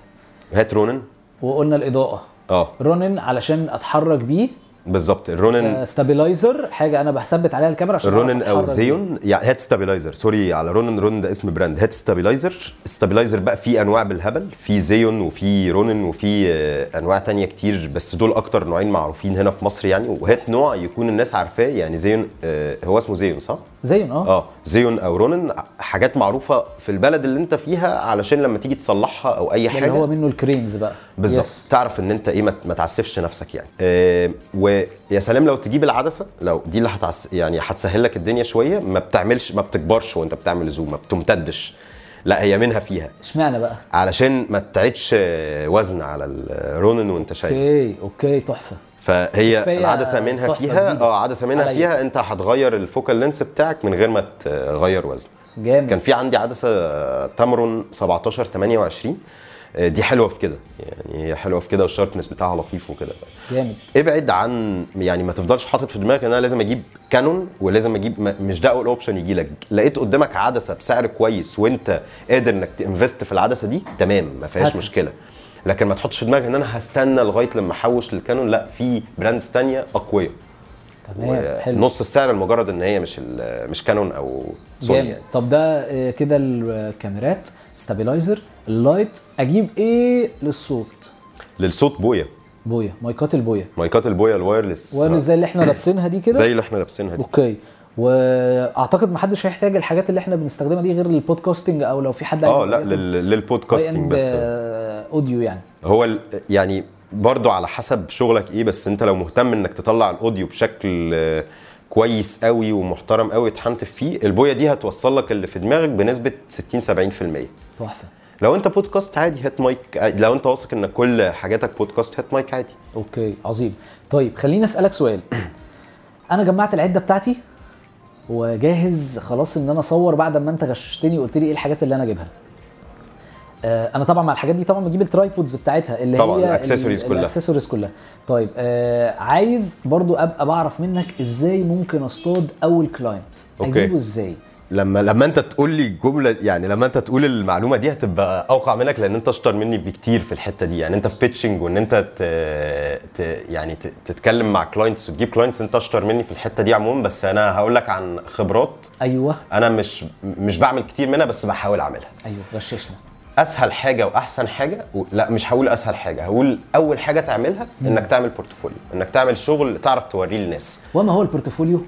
هات Ronin. وقلنا الإضاءة. آه. Ronin علشان أتحرك بيه بالظبط. ال Ronin stabilizer حاجة أنا بثبت عليها الكاميرا عشان Ronin أعرف أو. Zhiyun يعني هات stabilizer sorry على Ronin Ronin ده اسم brand. هات stabilizer stabilizer بقى في أنواع بالهبل. في Zhiyun وفي Ronin وفي آه، أنواع تانية كتير بس دول أكتر نوعين معروفين هنا في مصر يعني. وهات نوع يكون الناس عارفاه يعني Zhiyun آه، هو اسمه Zhiyun صح؟ Zhiyun آه. آه Zhiyun أو Ronin. حاجات معروفة في البلد اللي أنت فيها علشان لما تيجي تصلحها أو أي ده حاجة اللي هو منه ال cranes بقى. بالظبط. تعرف إن أنت إيه ما ما تعسفش نفسك يعني. آه ويا سلام لو تجيب العدسة لو دي اللي هتعس يعني هتسهل لك الدنيا شوية ما بتعملش ما بتكبرش وانت بتعمل zoom ما بتمتدش. لا هي منها فيها. اشمعنى بقى؟ علشان ما تعيدش وزن على ال Ronin وانت شايل أوكي أوكي تحفة. فهي العدسة منها فيها آه عدسة منها عليا. فيها انت هتغير ال focal length بتاعك من غير ما تغير وزن. جامد. كان في عندي عدسة تامرون 17 28 آه، دي حلوة في كده. يعني هي حلوة في كده وال sharpness بتاعها لطيف وكده. جامد. ابعد عن يعني ما تفضلش حاطط في دماغك إن أنا لازم أجيب كانون ولازم أجيب مش ده أول option يجي لك. لقيت قدامك عدسة بسعر كويس وأنت قادر إنك ت invest في العدسة دي تمام ما فيهاش. مشكلة. لكن ما تحطش في دماغك إن أنا هستنى لغاية لما أحوش للكانون لأ في brands تانية أقوياء. تمام حلو. نص السعر لمجرد إن هي مش مش كانون أو سوني يعني. طب ده آه، كده الكاميرات stabilizer ال light أجيب إيه للصوت. للصوت بويا. بويا مايكات البويا. مايكات البويا ال wireless. wireless زي اللي إحنا [clears throat] لابسينها دي كده؟ زي اللي إحنا لابسينها دي. أوكي. وأعتقد محدش هيحتاج الحاجات اللي إحنا بنستخدمها دي غير لل podcasting أو لو في حد عايز آه لا لل podcasting بس. آه، audio يعني. هو ال- يعني برضو على حسب شغلك إيه بس أنت لو مهتم إنك تطلع ال audio بشكل آه، كويس قوي ومحترم قوي تحنتف فيه البويا دي هتوصل لك اللي في دماغك بنسبة 60 70% تحفة. لو انت بودكاست عادي هات مايك عادي. لو انت واثق ان كل حاجاتك بودكاست هات مايك عادي. okay عظيم. طيب خليني أسألك سؤال. أنا جمعت العدة بتاعتي وجاهز خلاص إن أنا أصور بعد ما أنت غششتني وقلت لي إيه الحاجات اللي أنا أجيبها. آه أنا طبعا مع الحاجات دي طبعا بجيب ال tripods بتاعتها اللي طبعاً، هي الأكسسوارز ال- كلها. الاكسسوارز كلها. طيب آه عايز برضو أبقى بعرف منك إزاي ممكن أصطاد أول client. أجيبه إزاي؟ لما لما انت تقول لي الجمله يعني لما انت تقول المعلومة دي هتبقى أوقع منك لأن أنت أشطر مني بكتير في الحتة دي. يعني أنت في pitching وإن أنت ت... ت... يعني ت... تتكلم مع clients وتجيب clients أنت أشطر مني في الحتة دي عموما. بس أنا هقول لك عن خبرات أيوه. أنا مش مش بعمل كتير منها بس بحاول أعملها. أيوه غششنا. أسهل حاجة وأحسن حاجة و... لا مش هقول أسهل حاجة هقول أول حاجة تعملها إنك تعمل portfolio إنك تعمل شغل تعرف توريه للناس. وما هو ال portfolio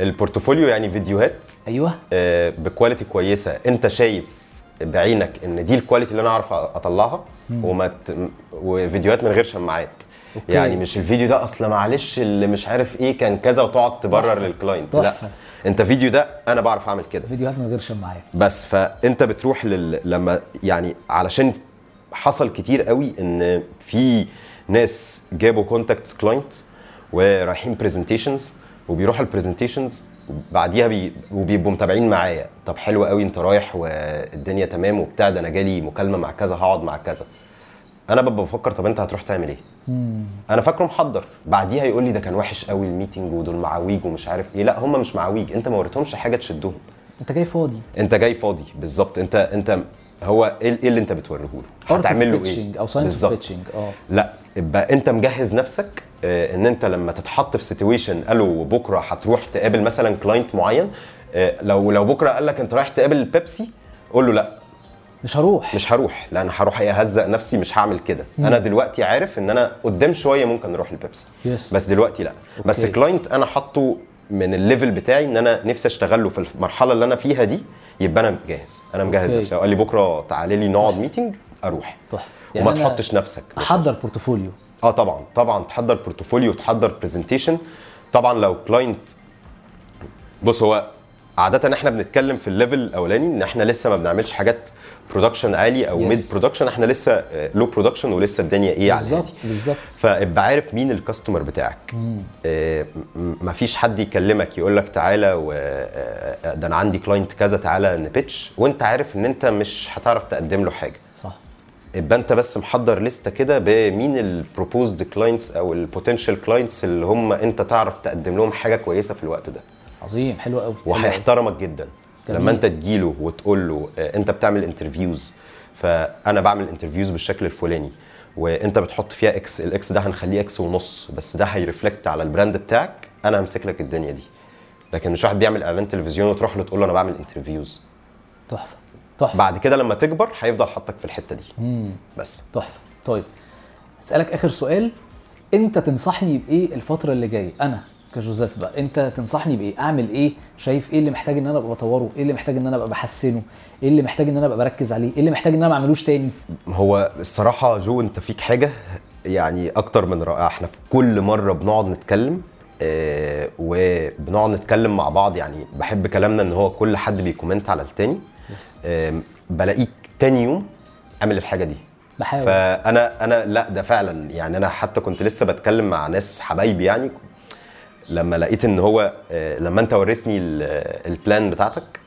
ال portfolio يعني فيديوهات أيوه. آه، ب quality كويسة. أنت شايف بعينك إن دي ال quality اللي أنا أعرف أطلعها وما ت... وفيديوهات من غير شماعات. okay. يعني مش الفيديو ده أصلا معلش اللي مش عارف إيه كان كذا وتقعد تبرر. لل client لا. أنت فيديو ده أنا بعرف أعمل كده. فيديوهات من غير شماعات. بس فأنت بتروح لل... لما يعني علشان حصل كتير قوي إن في ناس جابوا contacts client ورايحين presentations وبيروحوا ال presentations بعديها بي... وبيبقوا متابعين معايا. طب حلو قوي انت رايح والدنيا تمام وبتاع ده أنا جالي مكالمة مع كذا هقعد مع كذا. أنا ببقى بفكر طب انت هتروح تعمل إيه؟ أنا فاكره محضر. بعديها يقول لي ده كان وحش قوي ال meeting ودول معاويج ومش عارف إيه. لا هم مش معاويج. انت ما وريتهمش حاجة تشدهم. انت جاي فاضي. انت جاي فاضي. بالظبط. انت انت هو إيه إيه اللي انت بتوريه له هتعمل له إيه؟ أو ساينس. pitching آه. لا يبقى انت مجهز نفسك إن أنت لما تتحط في situation قالوا بكرة هتروح تقابل مثلا client معين آه لو لو بكرة قال لك أنت رايح تقابل بيبسي قول له لأ. مش هروح. مش هروح لأن هروح اهزق نفسي مش هعمل كده. أنا دلوقتي عارف إن أنا قدام شوية ممكن نروح لبيبسي yes. بس دلوقتي لأ. بس okay. client أنا حاطه من ال level بتاعي إن أنا نفسي اشتغل له في المرحلة اللي أنا فيها دي يبقى أنا جاهز أنا مجهز. نفسي. قال لي بكرة تعالى لي نقعد meeting أروح. تحفة. وما تحطش نفسك. أحضر portfolio آه طبعا طبعا تحضر portfolio تحضر presentation طبعا لو client بص هو عادة إحنا بنتكلم في ال level الأولاني إن إحنا لسه ما بنعملش حاجات production عالي أو Yes. mid production إحنا لسه low production ولسه الدنيا إيه على بالظبط الهادي بالظبط. فابقى عارف مين ال customer بتاعك. آه، م- مفيش حد يكلمك يقول لك تعالى و آه، ده أنا عندي client كذا تعالى ن pitch. وأنت عارف إن أنت مش هتعرف تقدم له حاجة. يبقى انت بس محضر لستة كده بمين ال proposed clients أو ال potential clients اللي هم انت تعرف تقدم لهم حاجة كويسة في الوقت ده. عظيم حلو قوي. وهيحترمك جدا. جميل. لما انت تجيله وتقول له آه، انت بتعمل interviews فأنا بعمل interviews بالشكل الفلاني وانت بتحط فيها X ال X ده هنخليه X ونص بس ده هي reflect على ال brand بتاعك أنا همسك لك الدنيا دي. لكن مش واحد بيعمل إعلان تلفزيون وتروح له تقول له أنا بعمل interviews تحفة. تحفة. بعد كده لما تكبر هيفضل حاطك في الحتة دي. بس. تحفة. طيب أسألك آخر سؤال. أنت تنصحني بإيه الفترة اللي جاية؟ أنا كجوزيف بقى أنت تنصحني بإيه؟ أعمل إيه؟ شايف إيه اللي محتاج إن أنا أبقى بطوره؟ إيه اللي محتاج إن أنا أبقى بحسنه؟ إيه اللي محتاج إن أنا أبقى بركز عليه؟ إيه اللي محتاج إن أنا ما أعملوش تاني؟ هو الصراحة جو أنت فيك حاجة يعني أكتر من رائعة. إحنا في كل مرة بنقعد نتكلم آه وبنقعد نتكلم مع بعض يعني بحب كلامنا إن هو كل حد بي comment على التاني. بلاقيك تاني يوم عامل الحاجة دي. بحاول. فأنا أنا لا ده فعلا يعني أنا حتى كنت لسه بتكلم مع ناس حبايبي يعني لما لقيت إن هو آه، لما أنت وريتني ال- plan بتاعتك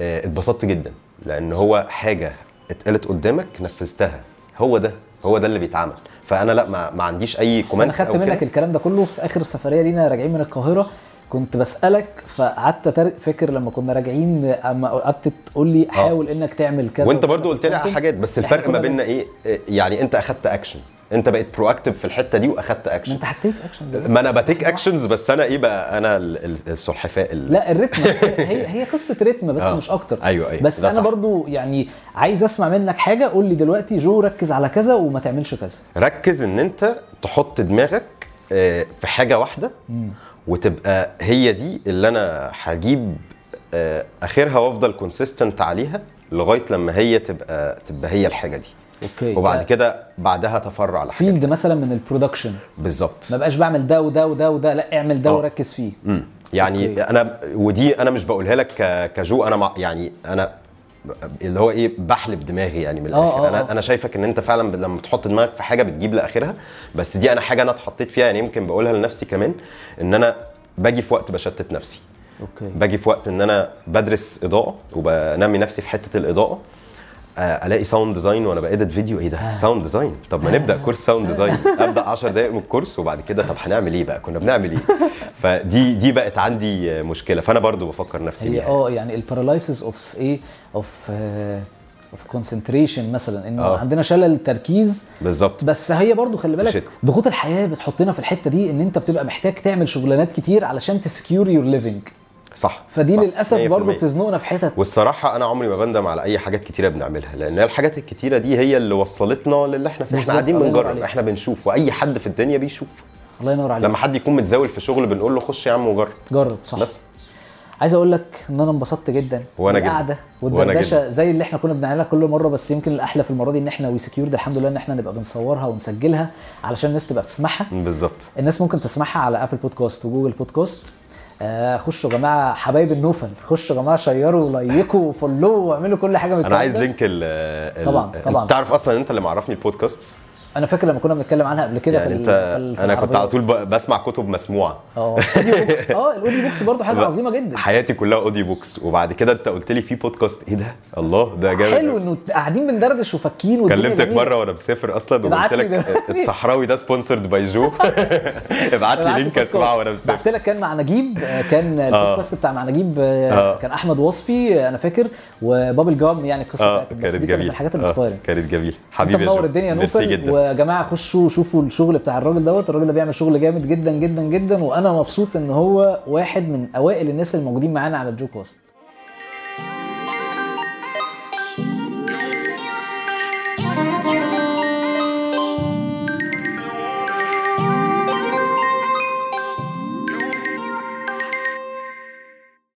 آه، اتبسطت جدا لأن هو حاجة اتقالت قدامك نفذتها. هو ده هو ده اللي بيتعمل. فأنا لا ما, ما عنديش أي بس أنا comments خدت منك كده. الكلام ده كله في آخر سفريه لينا راجعين من القاهرة. كنت بسألك فقعدت فاكر لما كنا راجعين أما قعدت تقول لي حاول إنك تعمل كذا وأنت برضو قلت لي. حاجات بس إحنا الفرق ما بيننا إيه آه، يعني أنت أخدت اكشن أنت بقيت proactive في الحتة دي وأخدت ما اكشن أنت ه take action زي ما أنا ب take actions بس أنا إيه بقى أنا ال- ال- السلحفاء ال- لا ال rhythm. [laughs] هي هي قصة rhythm بس آه. مش أكتر. أيوة، أيوة، بس أنا صح. برضو يعني عايز أسمع منك حاجة. قول لي دلوقتي جو ركز على كذا وما تعملش كذا. ركز إن أنت تحط دماغك آه، في حاجة واحدة وتبقى هي دي اللي أنا هجيب آه، آخرها وأفضل consistent عليها لغاية لما هي تبقى تبقى هي الحاجة دي okay وبعد كده بعدها تفرع على field مثلا من ال production بالظبط ما بقاش بعمل ده وده وده وده لا اعمل ده آه. وركز فيه مم. يعني okay. أنا ودي أنا مش بقولها لك كجو أنا مع يعني أنا اللي هو إيه بحلب دماغي يعني من آه، الآخر. آه، أنا آه. أنا شايفك إن أنت فعلا لما تحط دماغك في حاجة بتجيب لآخرها. بس دي أنا حاجة أنا اتحطيت فيها يعني يمكن بقولها لنفسي كمان إن أنا باجي في وقت بشتت نفسي. okay. باجي في وقت إن أنا بدرس إضاءة وبنمي نفسي في حتة الإضاءة. ألاقي sound design وأنا ب edit فيديو إيه ده؟ sound design طب ما نبدأ course sound design أبدأ 10 دقائق من ال course وبعد كده طب هنعمل إيه بقى؟ كنا بنعمل إيه؟ [laughs] فدي دي بقت عندي آه، مشكلة. فأنا برضو بفكر نفسي بيها آه يعني ال paralysis of إيه؟ of of concentration مثلا. انه آه. عندنا شلل تركيز بالظبط. بس هي برضو خلي بالك. ضغوط الحياة بتحطنا في الحتة دي إن أنت بتبقى محتاج تعمل شغلانات كتير علشان to secure your living صح فدي صح. للأسف 100%. برضو بتزنقنا في حتت والصراحة أنا عمري ما بندم على أي حاجات كتيرة بنعملها لأن الحاجات الكتيرة دي هي اللي وصلتنا للي إحنا فيه. إحنا قاعدين بنجرب. إحنا بنشوف وأي حد في الدنيا بيشوف. الله ينور عليك. لما حد يكون متزاول في شغل بنقول له خش يا عم وجرب. جرب صح. بس. عايز أقول لك إن أنا انبسطت جدا وأنا جدا. بالقعده وأنا والدردشة زي اللي إحنا كنا بنعملها كل مرة بس يمكن الأحلى في المرة دي إن إحنا وسكيورد الحمد لله إن إحنا نبقى بنصورها ونسجلها علشان الناس تبقى تسمعها. بالظبط. الناس ممكن تسمعها على Apple Podcast و Google Podcast آه خشوا يا جماعة حبايب النوفل خشوا يا جماعة شيروا ولايكوا و follow وا واعملوا كل حاجة من أنا عايز. link ال طبعاً، طبعاً. تعرف أصلا أنت اللي معرفني البودكاست أنا فاكر لما كنا بنتكلم عنها قبل كده يعني في أنت في أنا كنت على. طول بسمع كتب مسموعة أه [laughs] أه ال audio books برضه حاجة عظيمة جدا حياتي كلها audio books وبعد كده أنت قلت لي في بودكاست إيه ده الله ده جامد حلو. إنه قاعدين بندردش وفاكين كلمتك. مرة وأنا مسافر أصلا وقلت لك. [laughs] الصحراوي ده sponsored by Joe ابعت لي link. أسمعه وأنا مسافر بعت لك كان مع نجيب آه، كان البودكاست بتاع مع نجيب آه، آه. كان أحمد وصفي آه، أنا فاكر وبابل جام يعني القصة بتاعت كانت جميلة الحاجات آه، ال inspiring كانت جميلة حبيبي يا. الدنيا نوفل ويا جماعة خشوا شوفوا الشغل بتاع الراجل دوت. الراجل ده بيعمل شغل جامد جدا جدا جدا وأنا مبسوط إن هو واحد من أوائل الناس الموجودين معانا على ال JoeCast